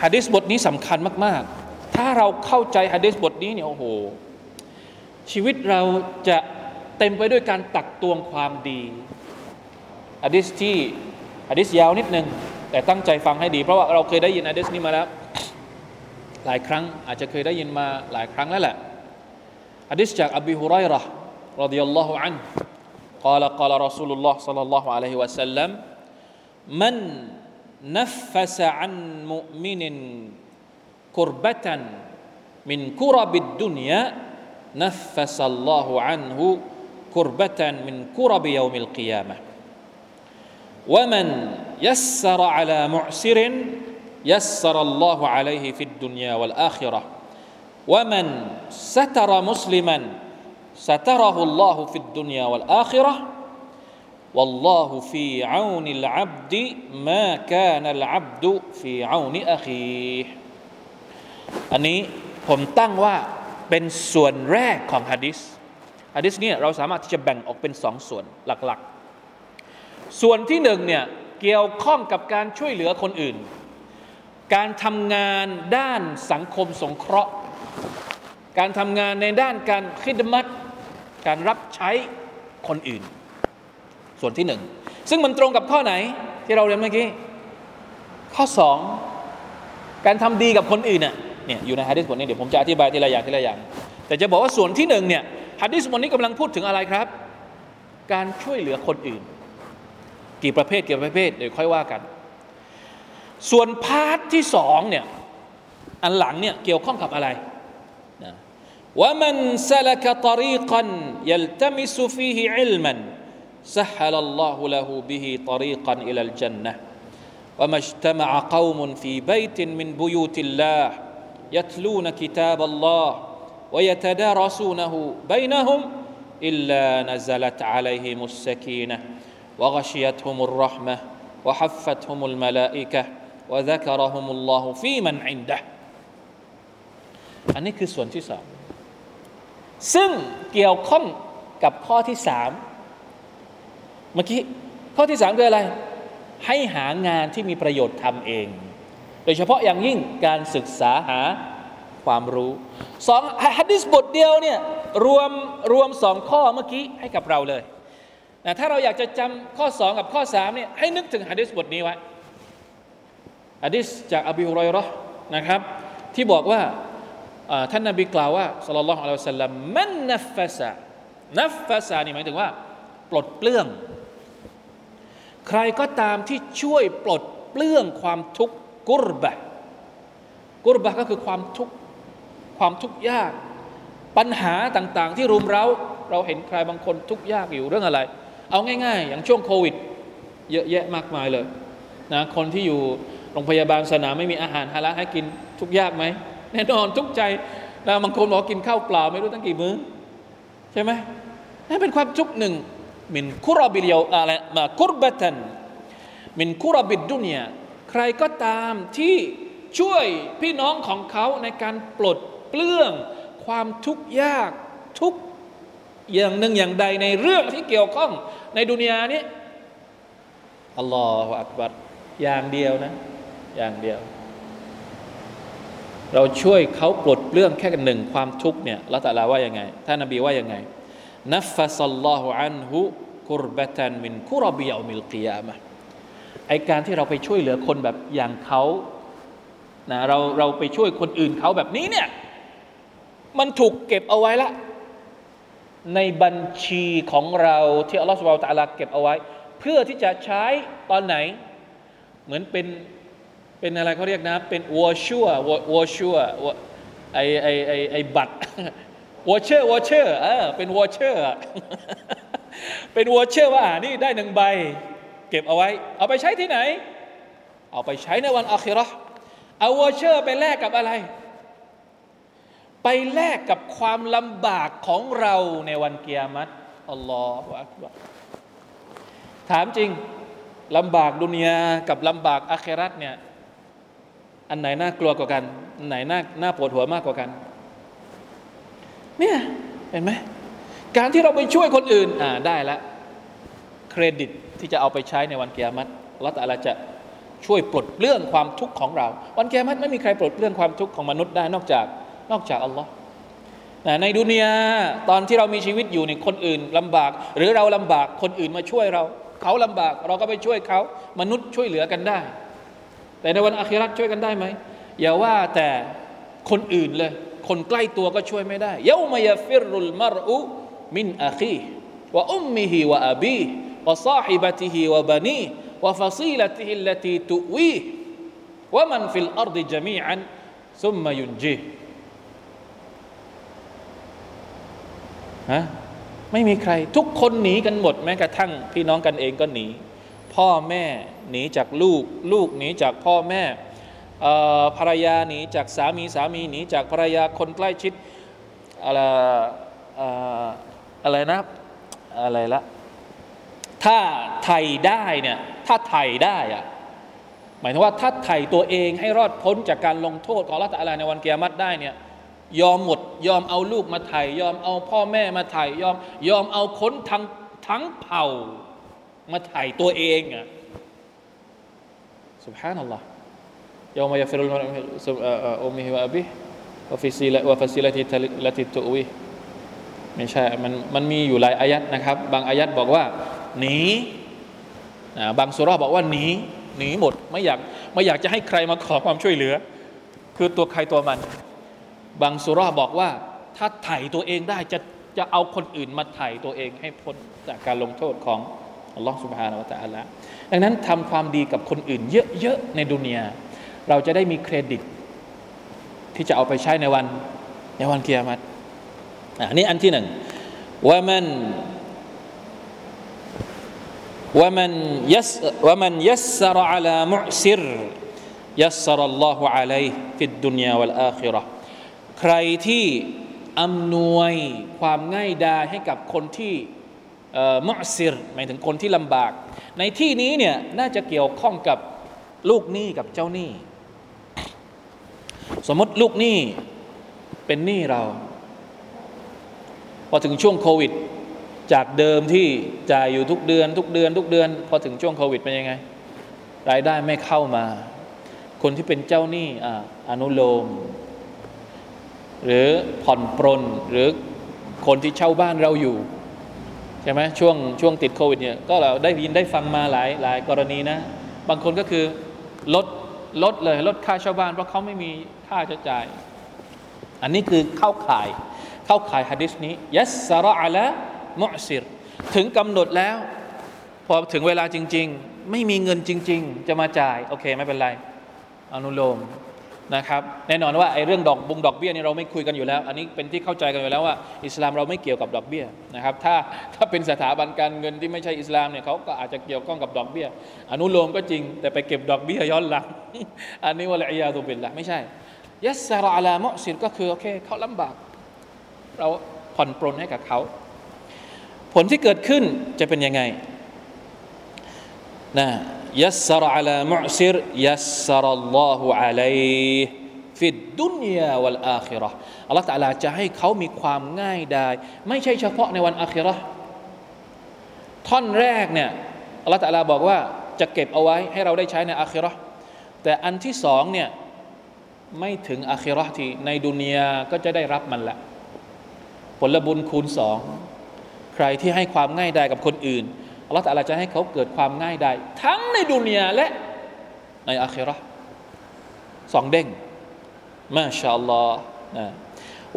ฮะดีษบทนี้สำคัญมาก ๆ ถ้าเราเข้าใจฮะดีษบทนี้เนี่ยโอ้โห ชีวิตเราจะเต็มไปด้วยการตักตวงความดีฮะดีษที่ฮะดีษยาวนิดนึง แต่ตั้งใจฟังให้ดี เพราะว่าเราเคยได้ยินฮะดีษนี้มาแล้ว หลายครั้งอาจจะเคยได้ยินมาหลายครั้งแล้วแหละฮะดีษจากอบีฮุไรร์ رضي الله عنه قال قال رسول الله صلى الله عليه وسلم من نفس عن مؤمن كربة من كرب الدنيا نفس الله عنه كربة من كرب يوم القيامة ومن يسر على معسر ยัสซารัลลอฮุอะลัยฮิฟิดดุนยาวัลอาคิเราะห์วะมันซัตระมุสลิมันซัตระฮุลลอฮุฟิดดุนยาวัลอาคิเราะห์วัลลอฮุฟีอูนิลอับดิมาคานัลอับดุฟีอูนิอะคีอันนี้ผมตั้งว่าเป็นส่วนแรกของฮะดิษฮะดิษนี้เราสามารถที่จะแบ่งออกเป็นสองส่วนหลักๆ ส่วนที่หนึ่งเนี่ยเกี่ยวข้องกับการช่วยเหลือคนอื่น การทำงานด้านสังคมสงเคราะห์ การทำงานในด้านการคิดมัดการรับใช้คนอื่น ส่วนที่หนึ่ง ซึ่งมันตรงกับข้อไหนที่เราเรียนเมื่อกี้ ข้อสองการทำดีกับคนอื่นน่ะเนี่ยอยู่ในฮะดิษบทนี้เดี๋ยวผมจะอธิบายทีละอย่างทีละอย่าง แต่จะบอกว่าส่วนที่หนึ่งเนี่ยฮะดิษบทนี้กำลังพูดถึงอะไรครับ การช่วยเหลือคนอื่น กี่ประเภทกี่ประเภทเดี๋ยวค่อยว่ากัน ส่วนพาร์ทที่สองเนี่ยอันหลังเนี่ยเกี่ยวข้องกับอะไร ومن سلك طريقا يلتمس فيه علما سهل الله له به طريقا الى الجنه وما اجتمع قوم في بيت من بيوت الله يتلون كتاب الله ويتدارسونه بينهم الا نزلت عليهم السكينه وغشيتهم الرحمه وحفتهم الملائكه วะซักรอฮุมุลลอฮุฟีมัอันนี้คือส่วนที่สองซึ่งเกี่ยวข้องกับข้อที่สามเมื่อกี้ข้อที่สามคืออะไร ให้หางานที่มีประโยชน์ทำเอง โดยเฉพาะอย่างยิ่งการศึกษาหาความรู้สองฮัดดิสบทเดียวเนี่ยรวมรวมสองข้อเมื่อกี้ให้กับเราเลยนะถ้าเราอยากจะจำข้อสองกับข้อสามเนี่ยให้นึกถึงฮัดดิสบทนี้ไว้ ฮัดดิสจากอบีฮุไรรอนะครับ ที่บอกว่าท่านนบีกล่าวว่าสัลลัลลอฮุอะลัยฮิวะสัลลัมมันนัฟฟะซะนัฟฟะซะนี่หมายถึงว่า ปลดเปลื้อง ใครก็ตามที่ช่วยปลดเปลื้องความทุกข์กุรบะกุรบะก็คือความทุกข์ความทุกข์ยาก ปัญหาต่างๆ ที่รุมเราเราเห็นใครบางคนทุกข์ยากอยู่เรื่องอะไร เอาง่าย ๆ อย่างช่วงโควิด เยอะแยะมากมายเลยนะคนที่อยู่ โรงพยาบาลสนามไม่มีอาหารฮาลาลให้กินทุกยากไหมแน่นอนทุกใจแล้วบางคนบอกกินข้าวเปล่าไม่รู้ตั้งกี่มื้อใช่ไหมนั่นเป็นความทุกข์หนึ่งมินคุรบิเลียวอะไรมาคุรบตันมินคุรบิดดุนยใครก็ตามที่ช่วยพี่น้องของเขาในการปลดเปลื้อง ความทุกข์ยากทุกอย่างหนึ่งอย่างใดในเรื่องที่เกี่ยวข้องในดุนยานี้อัลลอฮฺอักบัรอย่างเดียวนะ อย่างเดียว เราช่วยเขาปลดเปลื้องแค่หนึ่งความทุกข์เนี่ยละตาลาว่ายังไงท่านนบีว่ายังไงนัฟฟัสัลลอฮุอันฮุกุรบะตันมินกุรบิยามิลกิยามะไอการที่เราไปช่วยเหลือคนแบบอย่างเขานะเราเราไปช่วยคนอื่นเขาแบบนี้เนี่ยมันถูกเก็บเอาไว้ละ ในบัญชีของเราที่อัลลอฮฺสุบไบร์ตะลาเก็บเอาไว้ เพื่อที่จะใช้ตอนไหน เหมือนเป็น เป็นอะไรเขาเรียกนะ เป็น voucher voucher ไอไอไอไอบัตร voucher voucher เออเป็น voucher เป็น voucher ว่านี่ได้หนึ่งใบ เก็บเอาไว้ เอาไปใช้ที่ไหน เอาไปใช้ในวัน آخرة เอา voucher ไปแลกกับอะไร ไปแลกกับความลำบากของเราในวัน قيامة الله أكبرถามจริงลำบากดุนยากับลำบากอาครัตเนี่ย อันไหนน่ากลัวกว่ากันอันไหนน่าน่าปวดหัวมากกว่ากัน เนี่ยเห็นไหมการที่เราไปช่วยคนอื่นอ่าได้ละเครดิตที่จะเอาไปใช้ในวันเกียรติละแต่ละจะช่วยปลดเปลื้องความทุกข์ของเรา วันเกียรติไม่มีใครปลดเปลื้องความทุกข์ของมนุษย์ได้นอกจากนอกจากอัลลอฮ์ในดุนยาตอนที่เรามีชีวิตอยู่ในคนอื่นลำบาก หรือเราลำบากคนอื่นมาช่วยเรา เขาลำบากเราก็ไปช่วยเขา มนุษย์ช่วยเหลือกันได้ แต่ในวัน آخرة ช่วยกันได้ไหมอย่าว่าแต่คนอื่นเลย คนใกล้ตัวก็ช่วยไม่ได้يوم يفر المرء من أخيه وأمه وأبيه وصاحبته وبنيه وفصيلته التي تؤويه ومن في الأرض جميعاซุมมายุนจีฮะไม่มีใคร ทุกคนหนีกันหมดแม้กระทั่งพี่น้องกันเองก็หนี พ่อแม่ หนีจากลูก ลูกหนีจากพ่อแม่ภรรยาหนีจากสามีสามีหนีจากภรรยาคนใกล้ชิดอะไรอะไรนะอะไรละถ้าไถ่ได้เนี่ยถ้าไถ่ได้อะหมายถึงว่าถ้าไถ่ตัวเองให้รอดพ้นจากการลงโทษของละตอะไรในวันเกียรติได้เนี่ยยอมหมดยอมเอาลูกมาไถ่ยอมเอาพ่อแม่มาไถ่ยอมยอมเอาคนทั้งทั้งเผ่ามาไถ่ตัวเองอะ สุบฮานัลลอฮ์ยอมายฟิรุลอุมิฮิวะบิวะฟิซิละวะฟิซิละติละติตุวีไม่ใช่มันมันมีอยู่หลายอายัดนะครับ บางอายัดบอกว่าหนีบางสุราบอกว่าหนีหนีหมดไม่อยากไม่อยากจะให้ใครมาขอความช่วยเหลือ คือตัวใครตัวมัน บางสุราบอกว่าถ้าไถ่ตัวเองได้จะจะเอาคนอื่นมาไถ่ตัวเองให้พ้นจากการลงโทษของอัลลอฮฺสุบฮานาวะตะอัลละ ดังนั้นทำความดีกับคนอื่นเยอะๆในดุนยาเราจะได้มีเครดิต ที่จะเอาไปใช้ในวันในวันเกียรติอันนี้อันที่หนึ่งว่ามันว่ามันยัสว่ามันยัสรอัลามุซิรยัสรอัลลอฮฺอะลัยฟิดดุนยาวัลอาคิรอใครที่อำนวยความง่ายดายให้กับคนที่มุซิรหมายถึงคนที่ลำบาก ในที่นี้เนี่ยน่าจะเกี่ยวข้องกับลูกหนี้กับเจ้าหนี้ สมมติลูกหนี้เป็นหนี้เราพอถึงช่วงโควิด จากเดิมที่จ่ายอยู่ทุกเดือน ทุกเดือน ทุกเดือน พอถึงช่วงโควิดเป็นยังไง รายได้ไม่เข้ามา คนที่เป็นเจ้าหนี้อนุโลม หรือผ่อนปรนหรือคนที่เช่าบ้านเราอยู่ ใช่ไหมช่วงช่วงติดโควิดเนี่ยก็เราได้ยินได้ฟังมาหลายหลายกรณีนะ บางคนก็คือลดลดเลยลดค่าเช่าบ้านเพราะเขาไม่มีค่าจะจ่าย อันนี้คือเข้าข่ายเข้าข่ายฮะดิษนี้ยัสรอะละมุสิร ถึงกำหนดแล้ว พอถึงเวลาจริง ๆ ไม่มีเงินจริง ๆ จะมาจ่าย โอเค ไม่เป็นไร อนุโลม นะครับแน่นอนว่าไอ้เรื่องดอกบุงดอกเบี้ยนี่เราไม่คุยกันอยู่แล้ว อันนี้เป็นที่เข้าใจกันอยู่แล้วว่า อิสลามเราไม่เกี่ยวกับดอกเบี้ยนะครับถ้าถ้าเป็นสถาบันการเงินที่ไม่ใช่อิสลามเนี่ยเขาก็อาจจะเกี่ยวข้องกับดอกเบี้ย อนุโลมก็จริง แต่ไปเก็บดอกเบี้ยย้อนหลัง อันนี้วะละอียาตุบิลละไม่ใช่ยัสซาระอัลามะซิรก็คือโอเคเขาลำบาก เราผ่อนปรนให้กับเขาผลที่เกิดขึ้นจะเป็นยังไงนะ ยัสรอัลามุซิรยัสรอัลลอฮุอะลัยฟิดดุนยาวัลอาคิราะห์อัลลอฮฺตะลาจะให้เขามีความง่ายดายไม่ใช่เฉพาะในวันอาคิราะห์ท่อนแรกเนี่ยอัลลอฮฺตะลาบอกว่าจะเก็บเอาไว้ให้เราได้ใช้ในอาคิราะห์แต่อันที่สองเนี่ยไม่ถึงอาคิราะห์ที่ในดุนยาก็จะได้รับมันละผลบุญคูณสองใครที่ให้ความง่ายดายกับคนอื่น อัลลอฮฺตะลาจะให้เขาเกิดความง่ายไดายทั้งในดุนยาและในอาคิเราะห์สองเด้งมาชาอัลลอฮ์นะ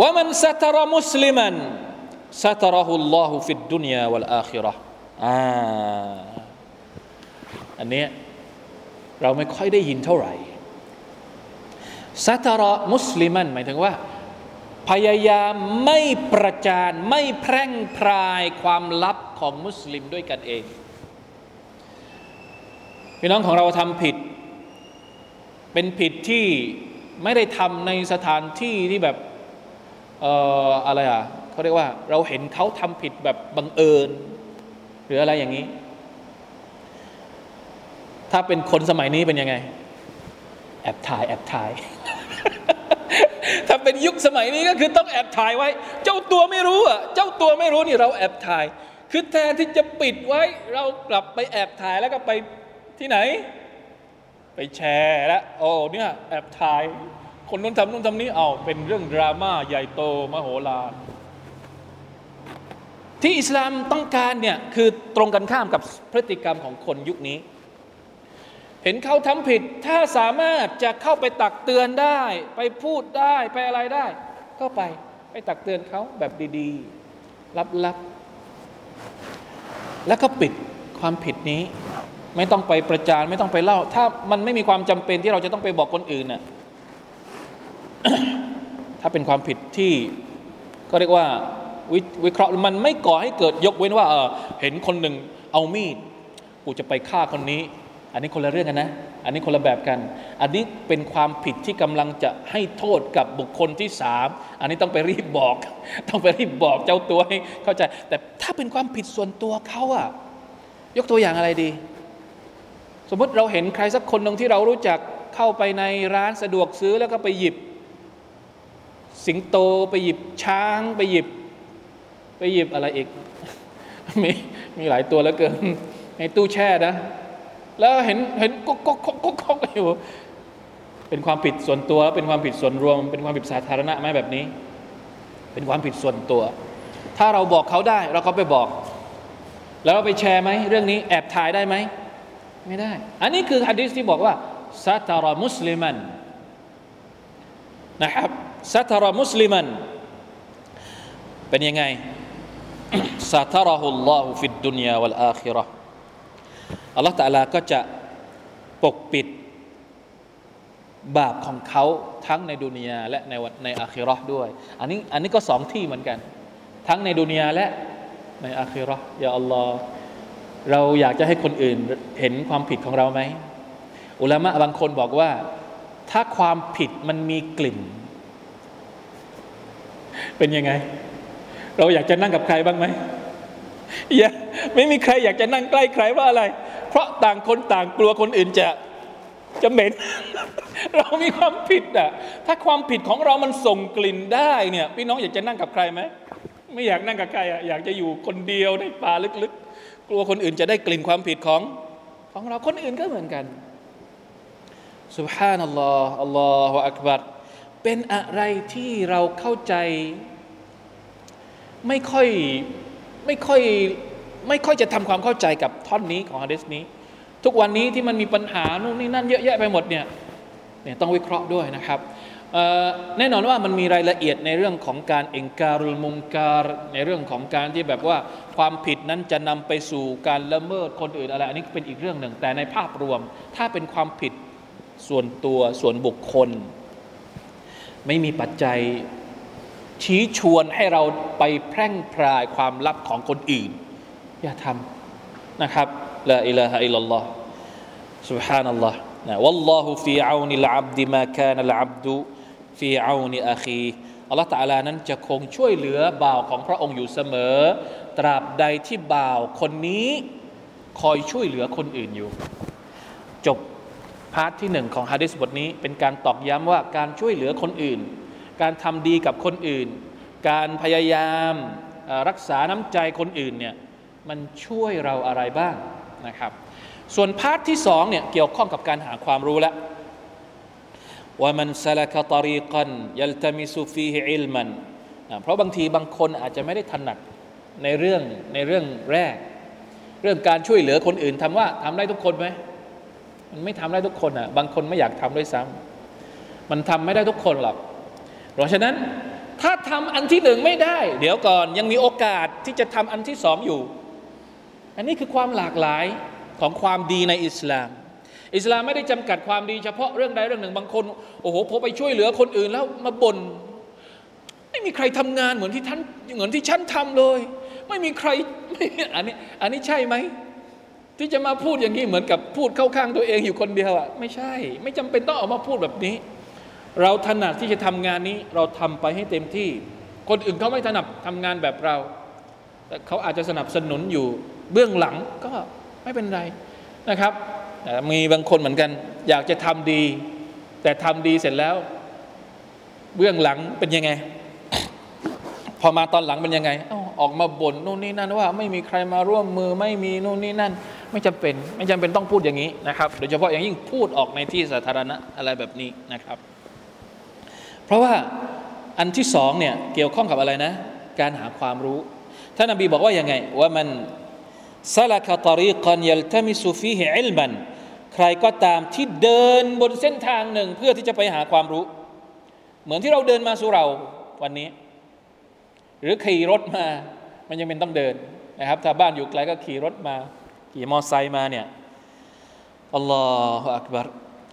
ว่ามันสัตรมุสลิมันสัตรหุลลอฮุฟิดดุนยาวัลอาคิเราะห์อ่าอันเนี้ยเราไม่ค่อยได้ยินเท่าไหร่สัตรมุสลิมันหมายถึงว่า พยายามไม่ประจานไม่แพร่งพรายความลับของมุสลิมด้วยกันเองพี่น้องของเราทำผิด เป็นผิดที่ไม่ได้ทำในสถานที่ที่แบบเอ่ออะไรอะเขาเรียกว่าเราเห็นเขาทำผิดแบบบังเอิญ หรืออะไรอย่างนี้ ถ้าเป็นคนสมัยนี้เป็นยังไง แอบถ่ายแอบถ่าย ถ้าเป็นยุคสมัยนี้ก็คือต้องแอบถ่ายไว้ เจ้าตัวไม่รู้อะ เจ้าตัวไม่รู้นี่เราแอบถ่าย คือแทนที่จะปิดไว้ เรากลับไปแอบถ่ายแล้วก็ไปที่ไหน ไปแชร์แล้วโอ้เนี่ยแอบถ่าย คนนู้นทำนู้นทำนี้เอาเป็นเรื่องดราม่าใหญ่โตมโหฬารที่อิสลามต้องการเนี่ยคือตรงกันข้ามกับพฤติกรรมของคนยุคนี้ เห็นเขาทำผิด ถ้าสามารถจะเข้าไปตักเตือนได้ ไปพูดได้ไปอะไรได้ ก็ไปไปตักเตือนเขาแบบดีๆ ลับๆ แล้วก็ปิดความผิดนี้ ไม่ต้องไปประจานไม่ต้องไปเล่า ถ้ามันไม่มีความจำเป็นที่เราจะต้องไปบอกคนอื่นน่ะถ้าเป็นความผิดที่ก็เรียกว่าวิวิเคราะห์มันไม่ก่อให้เกิดยกเว้นว่าเออเห็นคนหนึ่งเอามีดกูจะไปฆ่าคนนี้ อันนี้คนละเรื่องกันนะ อันนี้คนละแบบกัน อันนี้เป็นความผิดที่กำลังจะให้โทษกับบุคคลที่สาม อันนี้ต้องไปรีบบอก ต้องไปรีบบอกเจ้าตัวให้เข้าใจ แต่ถ้าเป็นความผิดส่วนตัวเขาอะยกตัวอย่างอะไรดี สมมติเราเห็นใครสักคนหนึ่งที่เรารู้จักเข้าไปในร้านสะดวกซื้อแล้วก็ไปหยิบ สิงโตไปหยิบช้าง ไปหยิบ ไปหยิบอะไรอีกมีมีหลายตัวแล้วเกินในตู้แช่นะ แล้วเห็นเห็นก็ก็ก็ก็ก็อยู่ เป็นความผิดส่วนตัว เป็นความผิดส่วนรวม เป็นความผิดสาธารณะไหมแบบนี้ เป็นความผิดส่วนตัว ถ้าเราบอกเขาได้เราก็ไปบอก แล้วเราไปแชร์ไหมเรื่องนี้แอบถ่ายได้ไหมไม่ได้ อันนี้คือฮะดีษที่บอกว่าซัตารมุสลิมันนะครับซัตารมุสลิมันเป็นยังไงซัตารหุลลอฮุฟิดดุนยาวัลอาคิราะห์ อัลลอฮฺตะลาก็จะปกปิดบาปของเขาทั้งในดุนยาและในวันในอาคิราะห์ด้วย อันนี้อันนี้ก็สองที่เหมือนกัน ทั้งในดุนยาและในอาคิราะห์ยาอัลลอฮ์เราอยากจะให้คนอื่นเห็นความผิดของเราไหมอุลามะบางคนบอกว่า ถ้าความผิดมันมีกลิ่น เป็นยังไง เราอยากจะนั่งกับใครบ้างไหมอย่าไม่มีใครอยากจะนั่งใกล้ใครว่าอะไร เพราะต่างคนต่างกลัวคนอื่นจะจะเหม็น เรามีความผิดอะ ถ้าความผิดของเรามันส่งกลิ่นได้เนี่ยพี่น้องอยากจะนั่งกับใครไหมไม่อยากนั่งกับใครอะอยากจะอยู่คนเดียวในป่าลึกๆ กลัวคนอื่นจะได้กลิ่นความผิดของของเราคนอื่นก็เหมือนกันสุบฮานัลลอฮ์อัลลอฮฺอักบัรเป็นอะไรที่เราเข้าใจ ไม่ค่อยไม่ค่อย ไม่ค่อยจะทำความเข้าใจกับท่อนนี้ของฮะดิษนี้ ทุกวันนี้ที่มันมีปัญหานู่นนี่นั่นเยอะแยะไปหมดเนี่ยเนี่ยต้องวิเคราะห์ด้วยนะครับแน่นอนว่ามันมีรายละเอียดในเรื่องของการเองการุลมุมการในเรื่องของการที่แบบว่าความผิดนั้นจะนำไปสู่การละเมิดคนอื่นอะไรอันนี้เป็นอีกเรื่องหนึ่ง แต่ในภาพรวม ถ้าเป็นความผิดส่วนตัวส่วนบุคคล ไม่มีปัจจัยชี้ชวนให้เราไปแพร่งพรายความลับของคนอื่น อย่าทำนะครับละอิลาฮะอิลลัลลอฮ์ سبحان الله والله في عون العبد ما كان العبد في عون أخيه อัลลอฮฺตาลานั้นจะคงช่วยเหลือบ่าวของพระองค์อยู่เสมอ ตราบใดที่บ่าวคนนี้คอยช่วยเหลือคนอื่นอยู่ จบพาร์ทที่หนึ่งของฮะดิษบทนี้ เป็นการตอกย้ำว่าการช่วยเหลือคนอื่น การทำดีกับคนอื่น การพยายามรักษาน้ำใจคนอื่นเนี่ย มันช่วยเราอะไรบ้างนะครับ ส่วน part ที่สองเนี่ยเกี่ยวข้องกับการหาความรู้แล้ว ومن سلك طريقا يلتمس فيه علما เพราะบางทีบางคนอาจจะไม่ได้ถนัดในเรื่องในเรื่องแรก เรื่องการช่วยเหลือคนอื่นทำว่าทำได้ทุกคนไหมมันไม่ทำได้ทุกคนอะบางคนไม่อยากทำด้วยซ้ำมันทำไม่ได้ทุกคนหรอกเพราะฉะนั้นถ้าทำอันที่หนึ่งไม่ได้ เดี๋ยวก่อนยังมีโอกาสที่จะทำอันที่สองอยู่ อันนี้คือความหลากหลายของความดีในอิสลาม อิสลามไม่ได้จำกัดความดีเฉพาะเรื่องใดเรื่องหนึ่งบางคนโอ้โหพอไปช่วยเหลือคนอื่นแล้วมาบน่นไม่มีใครทำงานเหมือนที่ท่านเหมือนที่ฉันทำเลย ไม่มีใครไม่อันนี้อันนี้ใช่ไหมที่จะมาพูดอย่างนี้เหมือนกับพูดเข้าข้างตัวเองอยู่คนเดียวอะไม่ใช่ ไม่จำเป็นต้องออกมาพูดแบบนี้ เราถนัดที่จะทำงานนี้เราทำไปให้เต็มที่ คนอื่นเขาไม่ถนัดทำงานแบบเราแต่เขาอาจจะสนับสนุนอยู่ เบื้องหลังก็ไม่เป็นไรนะครับ มีบางคนเหมือนกัน อยากจะทำดี แต่ทำดีเสร็จแล้ว เบื้องหลังเป็นยังไง พอมาตอนหลังเป็นยังไงออกมาบ่นนู่นนี่นั่นว่าไม่มีใครมาร่วมมือไม่มีนู่นนี่นั่น ไม่จำเป็นไม่จำเป็นต้องพูดอย่างนี้นะครับ โดยเฉพาะอย่างยิ่งพูดออกในที่สาธารณะอะไรแบบนี้นะครับ เพราะว่าอันที่สองเนี่ยเกี่ยวข้องกับอะไรนะ การหาความรู้ท่านนบีบอกว่าอยังไง ว่ามัน ซาลกตรีกันยัลตมิสุฟีฮิอิลมันใครก็ตามที่เดินบนเส้นทางหนึ่งเพื่อที่จะไปหาความรู้ เหมือนที่เราเดินมาสู่เราวันนี้ หรือขี่รถมา มันยังเป็นต้องเดินนะครับ ถ้าบ้านอยู่ไกลก็ขี่รถมา ขี่มอไซค์มาเนี่ยอัลลอฮฺอักบาร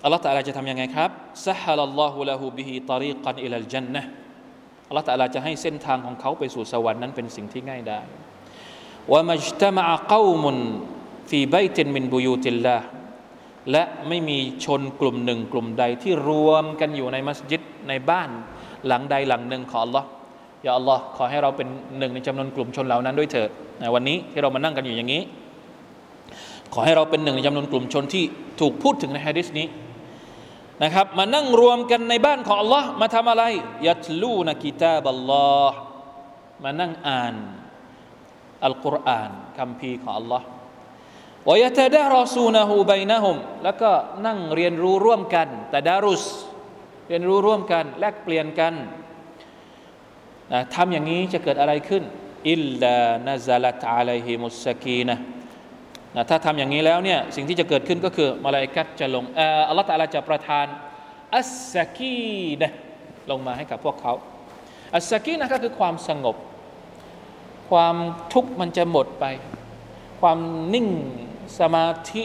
อัลลอฮฺตะลาจะทำยังไงครับซะฮัลลอฮุละฮูบิฮิตารีกันอิลัลจันนะอัลลอฮฺตะลาจะให้เส้นทางของเขาไปสู่สวรรค์นั้นเป็นสิ่งที่ง่ายได้ ว่ามัจตมะกามุนฟีไบตินมินบุยูติลลาและไม่มีชนกลุ่มหนึ่งกลุ่มใดที่รวมกันอยู่ในมัสยิดในบ้านหลังใดหลังหนึ่งของ Allah อย่าอัลลอฮ์ขอให้เราเป็นหนึ่งในจำนวนกลุ่มชนเหล่านั้นด้วยเถิดในวันนี้ที่เรามานั่งกันอยู่อย่างนี้ ขอให้เราเป็นหนึ่งในจำนวนกลุ่มชนที่ถูกพูดถึงในฮะดิษนี้นะครับ มานั่งรวมกันในบ้านของ Allah มาทำอะไร ยัตลูนกิตาบัลลอฮ์มานั่งอ่าน อัลกุรอานคำพีของ Allah วยตดารอซูนะฮูบนะฮุมแล้วก็นั่งเรียนรู้ร่วมกันแต่ดารุส เรียนรู้ร่วมกัน แลกเปลี่ยนกันนะทำอย่างนี้จะเกิดอะไรขึ้นอิลลานาซาลัตอะลัยฮิมุสกีนะนะถ้าทำอย่างนี้แล้วเนี่ยสิ่งที่จะเกิดขึ้นก็คือมาลายกัดจะลงอัลลอฮฺตะลาจะประทานอัสสกีนะลงมาให้กับพวกเขาอัสสกีนะก็คือความสงบ ความทุกข์มันจะหมดไป ความนิ่งสมาธิ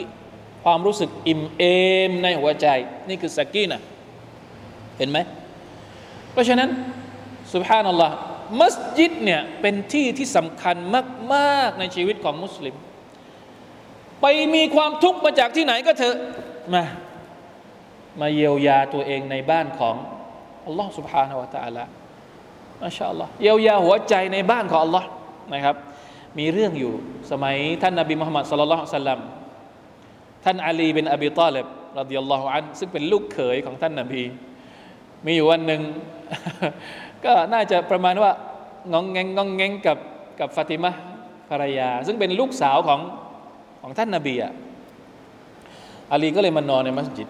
ความรู้สึกอิ่มเอมในหัวใจ นี่คือสกีนะเห็นไหม เพราะฉะนั้นสุภานัลลอฮ์มัสยิดเนี่ยเป็นที่ที่สำคัญมาก ๆ ในชีวิตของมุสลิม ไปมีความทุกข์มาจากที่ไหนก็เถอะมา มาเยียวยาตัวเองในบ้านของอัลลอฮ์สุบฮานาวะตะอัลลมาชาอัลลอฮ์เยียวยาหัวใจในบ้านของอัลลอฮ์ นะครับ มีเรื่องอยู่สมัยท่านนบีมุฮัมมัดสุลลัลสัลลัมท่านอาลีเป็นอบีตาเลบรดิยัลลอฮุอันซึ่งเป็นลูกเขยของท่านนบี มีอยู่วันหนึ่ง ก็น่าจะประมาณว่างองแงงงองแงงกับกับฟาติมะภรรยา ซึ่งเป็นลูกสาวของของท่านนบีอะอาลีก็เลยมานอนในมัสยิด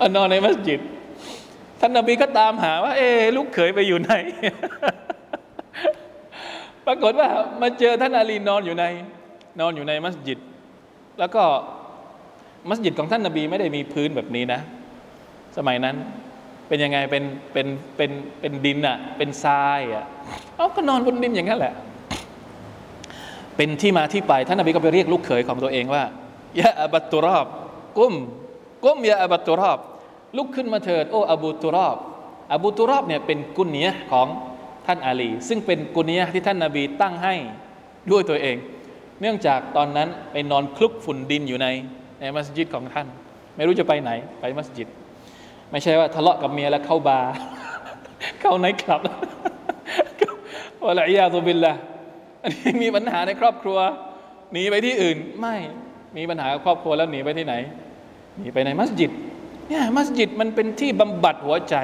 มานอนในมัสยิด ท่านนบีก็ตามหาว่า เอ๊ลูกเขยไปอยู่ไหน ปรากฏว่ามาเจอท่านอาลีนอนอยู่ในนอนอยู่ในมัสยิด แล้วก็มัสยิดของท่านนาบีไม่ได้มีพื้นแบบนี้นะ สมัยนั้นเป็นยังไงเป็นเป็นเป็นเป็นดินอะเป็นทรายอะเอาก็นอนบนดินอย่างนั้นแหละ เป็นที่มาที่ไปท่านนบีก็ไปเรียกลูกเขยของตัวเองว่ายะอบัตุรอบกุ้มกุ้มยะอบัตุรอบลุกขึ้นมาเถิด โอ้อบูตุรอบอบูตุรอบเนี่ยเป็นกุนเนียของ ท่านอาลี ซึ่งเป็นกุนียที่ท่านนาบีตั้งให้ด้วยตัวเอง เนื่องจากตอนนั้นไปนอนคลุกฝุ่นดินอยู่ในในมัสยิดของท่าน ไม่รู้จะไปไหนไปมัสยิด ไม่ใช่ว่าทะเลาะกับเมียแล้วเข้าบาร์เข้าไนท์คลับวะลัยยาตุบิลละอันนี้มีปัญหาในครอบครัวหนีไปที่อื่นไม่มีปัญหาครอบครัวแล้วหนีไปที่ไหนหนีไปในมัสยิดเนี่ยมัสยิดมันเป็นที่บำบัดหัวใจ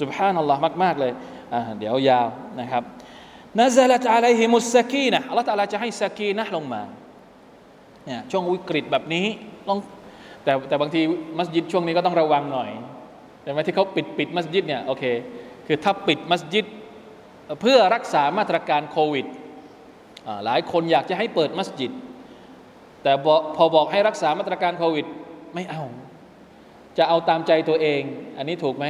สุบฮานัลลอฮ์มาก ๆ เลย เดี๋ยวยาวนะครับนะซาลตอะลัยฮิมุสกีนะอัลลอฮ์ตะลาจะให้สกีนะลงมาเนี่ยช่วงวิกฤตแบบนี้ลองแต่แต่บางทีมัสยิดช่วงนี้ก็ต้องระวังหน่อย แต่มาที่เขาปิดปิดมัสยิดเนี่ยโอเค คือถ้าปิดมัสยิดเพื่อรักษามาตรการโควิด หลายคนอยากจะให้เปิดมัสยิด แต่พอบอกให้รักษามาตรการโควิด ไม่เอา จะเอาตามใจตัวเอง อันนี้ถูกไหม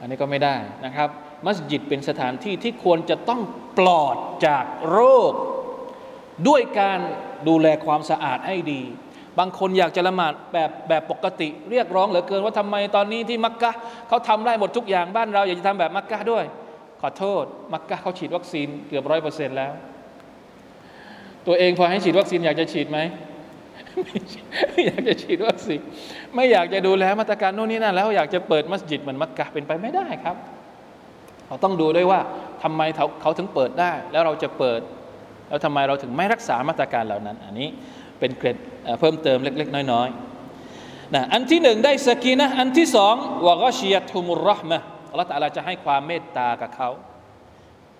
อันนี้ก็ไม่ได้นะครับ มัสยิดเป็นสถานที่ที่ควรจะต้องปลอดจากโรค ด้วยการดูแลความสะอาดให้ดี บางคนอยากจะละหมาดแบบแบบปกติ เรียกร้องเหลือเกินว่าทำไมตอนนี้ที่มักกะเขาทำได้หมดทุกอย่างบ้านเราอยากจะทำแบบมักกะด้วย ขอโทษ มักกะเขาฉีดวัคซีนเกือบร้อยเปอร์เซ็นต์แล้ว ตัวเองพอให้ฉีดวัคซีนอยากจะฉีดไหม อยากจะฉีดวัคซีนไม่อยากจะดูแลมาตรการโน่นนี่นั่นแล้วอยากจะเปิดมัสยิดเหมือนมักกะเป็นไปไม่ได้ครับ เราต้องดูด้วยว่าทำไมเขาเขาถึงเปิดได้ แล้วเราจะเปิด แล้วทำไมเราถึงไม่รักษามาตรการเหล่านั้น อันนี้เป็นเกร็ดเพิ่มเติมเล็ก ๆ น้อยๆนะอันที่หนึ่งได้สกีนะอันที่สองวะกชียตุมุรรหมะอัลลอฮฺตะลาจะให้ความเมตตากับเขา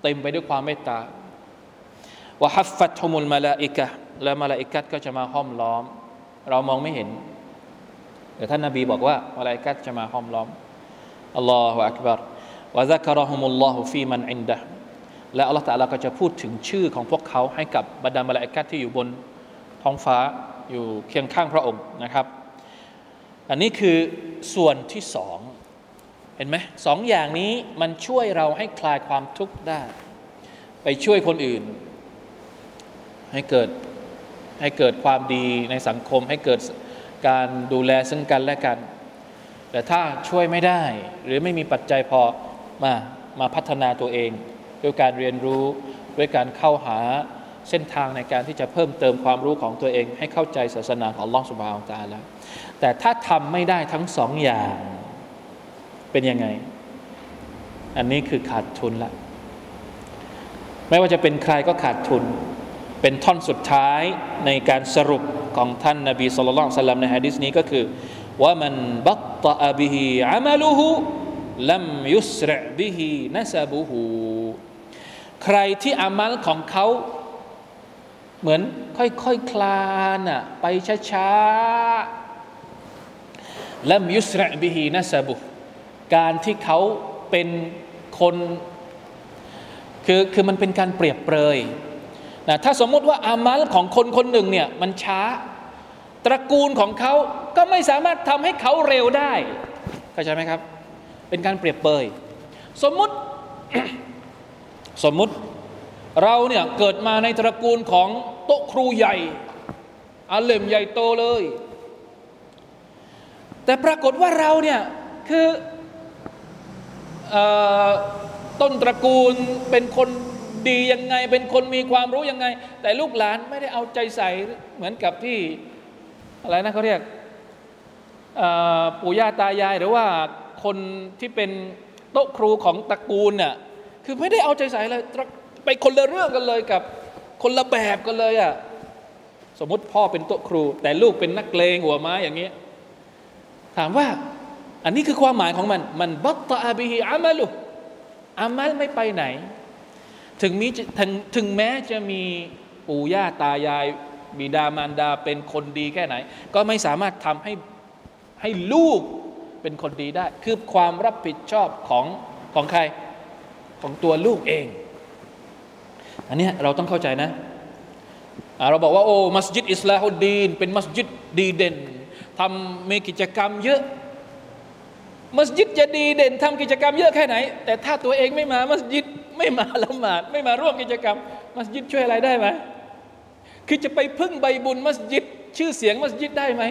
เต็มไปด้วยความเมตตาวะฮัฟฟัตฮุมุลมาลาอิกะ และมาลาอิกัดก็จะมาห้อมล้อม เรามองไม่เห็นแต่ท่านนาบีบอกว่ามาลาอิกัดจะมาห้อมล้อมอัลลอฮฺอักบารวะซักรฮุมุลลอฮุฟีมันอินดะและอัลลอฮฺตะลาก็จะพูดถึงชื่อของพวกเขาให้กับบรรดามาลาอิกัดที่อยู่บนท้องฟ้าอยู่เคียงข้างพระองค์นะครับ อันนี้คือส่วนที่สองเห็นไหมสองอย่างนี้มันช่วยเราให้คลายความทุกข์ได้ ไปช่วยคนอื่น ให้เกิด ให้เกิดความดีในสังคม ให้เกิดการดูแลซึ่งกันและกัน แต่ถ้าช่วยไม่ได้ หรือไม่มีปัจจัยพอมามาพัฒนาตัวเอง ด้วยการเรียนรู้ด้วยการเข้าหาเส้นทางในการที่จะเพิ่มเติมความรู้ของตัวเอง ให้เข้าใจศาสนาของลอสุบาวตาแล้วแต่ถ้าทำไม่ได้ทั้งสองอย่างเป็นยังไง อันนี้คือขาดทุนละไม่ว่าจะเป็นใครก็ขาดทุน เป็นท่อนสุดท้ายในการสรุปของท่านนบีสุลต่านสัลลัมในฮะดิษนี้ก็คือว่ามันบัตตะบิฮิอามัลุฮุลัมยุสรบิฮินัสบุฮูใครที่อามัลของเขา เหมือนค่อยๆคคลานอะไปช้าๆลัมยุสรบิฮินัสบุการที่เขาเป็นคน คือคือมันเป็นการเปรียบเปรย นะถ้าสมมุติว่าอามัลของคนคนหนึ่งเนี่ยมันช้า ตระกูลของเขาก็ไม่สามารถทำให้เขาเร็วได้เข้าใจไหมครับ เป็นการเปรียบเปย สมมุติสมมุติเราเนี่ยเกิดมาในตระกูลของโต๊ะครูใหญ่อาเลมใหญ่โตเลย แต่ปรากฏว่าเราเนี่ยคืออต้นตระกูลเป็นคน ดียังไง เป็นคนมีความรู้ยังไง แต่ลูกหลานไม่ได้เอาใจใส่เหมือนกับที่อะไรนะเขาเรียกปู่ย่าตายายหรือว่าคนที่เป็นโต๊ะครูของตระกูลน่ะคือไม่ได้เอาใจใส่เลยไปคนละเรื่องกันเลยกับคนละแบบกันเลยอะสมมติพ่อเป็นโต๊ะครู แต่ลูกเป็นนักเลงหัวไม้อย่างเงี้ยถามว่าอันนี้คือความหมายของมัน มันบัตตาบิฮิอามัลุอามัลไม่ไปไหน ถึงมีถึงถึงแม้จะมีปู่ย่าตายาย บิดามารดาเป็นคนดีแค่ไหน ก็ไม่สามารถทำให้ให้ลูกเป็นคนดีได้ คือความรับผิดชอบของของใครของตัวลูกเอง อันนี้เราต้องเข้าใจนะ เราบอกว่าโอ้มัสยิดอิสลาฮุดดีนเป็นมัสยิดดีเด่นทำมีกิจกรรมเยอะมัสยิดจะดีเด่นทำกิจกรรมเยอะแค่ไหน แต่ถ้าตัวเองไม่มามัสยิด ไม่มาละหมาดไม่มาร่วมกิจกรรม มัสยิดช่วยอะไรได้ไหมคือจะไปพึ่งใบบุญมัสยิด ชื่อเสียงมัสยิดได้ไหม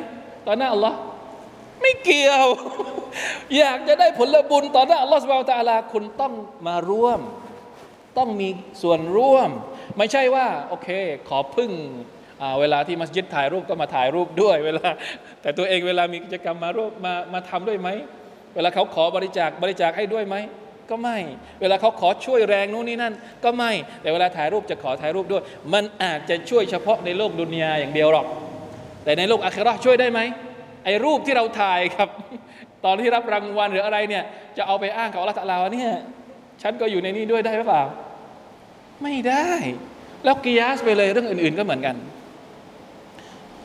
ตอนหน้าอัลลอฮ์ไม่เกี่ยว อยากจะได้ผลบุญต่อหน้าอัลลอฮฺสุบไบตะอาลาคุณต้องมาร่วม ต้องมีส่วนร่วม ไม่ใช่ว่า โอเค ขอพึ่งเวลาที่มัสยิดถ่ายรูปก็มาถ่ายรูปด้วย เวลา แต่ตัวเองเวลามีกิจกรรมมาร่วมมามาทำด้วยไหมเวลาเขาขอบริจาคบริจาคให้ด้วยไหม ก็ไม่ เวลาเขาขอช่วยแรงนู้นนี่นั่น ก็ไม่ แต่เวลาถ่ายรูปจะขอถ่ายรูปด้วย มันอาจจะช่วยเฉพาะในโลกดุนยาอย่างเดียวหรอก แต่ในโลกอาคราช่วยได้ไหมไอ้รูปที่เราถ่ายครับ ตอนที่รับรางวัลหรืออะไรเนี่ย จะเอาไปอ้างกับอัลลอฮฺตาลาว่าเนี่ยฉันก็อยู่ในนี้ด้วยได้หรือเปล่า ไม่ได้ แล้วกิยาสไปเลยเรื่องอื่น ๆ ก็เหมือนกัน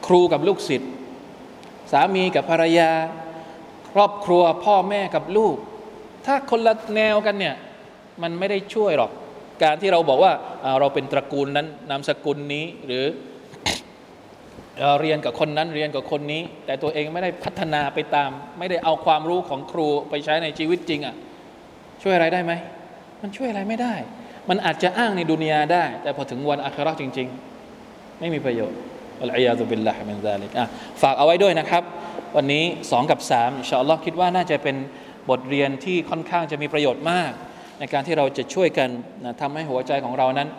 ครูกับลูกศิษย์สามีกับภรรยา ครอบครัวพ่อแม่กับลูก ถ้าคนละแนวกันเนี่ยมันไม่ได้ช่วยหรอก การที่เราบอกว่าเราเป็นตระกูลนั้นนามสกุลนี้หรือเอ่อเรียนกับคนนั้นเรียนกับคนนี้ แต่ตัวเองไม่ได้พัฒนาไปตาม ไม่ได้เอาความรู้ของครูไปใช้ในชีวิตจริงอะ่ะช่วยอะไรได้ไหมมันช่วยอะไรไม่ได้ มันอาจจะอ้างใน دنيا ได้ แต่พอถึงวัน آخرة จริง ๆ ไม่มีประโยชน์والعياذ بالله من ذلك อะฝากเอาไว้ด้วยนะครับ วันนี้ 2 กับ3 إن شاء الله คิดว่าน่าจะเป็น บทเรียนที่ค่อนข้างจะมีประโยชน์มาก ในการที่เราจะช่วยกันนะทำให้หัวใจของเรานั้น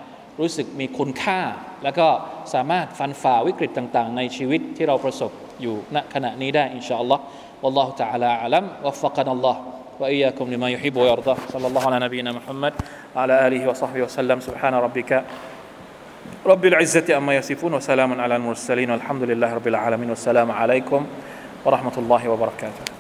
รู้สึกมีคุณค่า แล้วก็สามารถฟันฝ่าวิกฤตต่าง ๆ ในชีวิตที่เราประสบอยู่ณขณะนี้ได้อินชาอัลลอฮ์ والله تعالى أعلم وفقنا الله وإياكم لما يحب ويرضى صلى الله على نبينا محمد وعلى آله وصحبه وسلم سبحان ربك رب العزة أما يصفون وسلام على المرسلين والحمد لله رب العالمين والسلام عليكم ورحمة الله وبركاته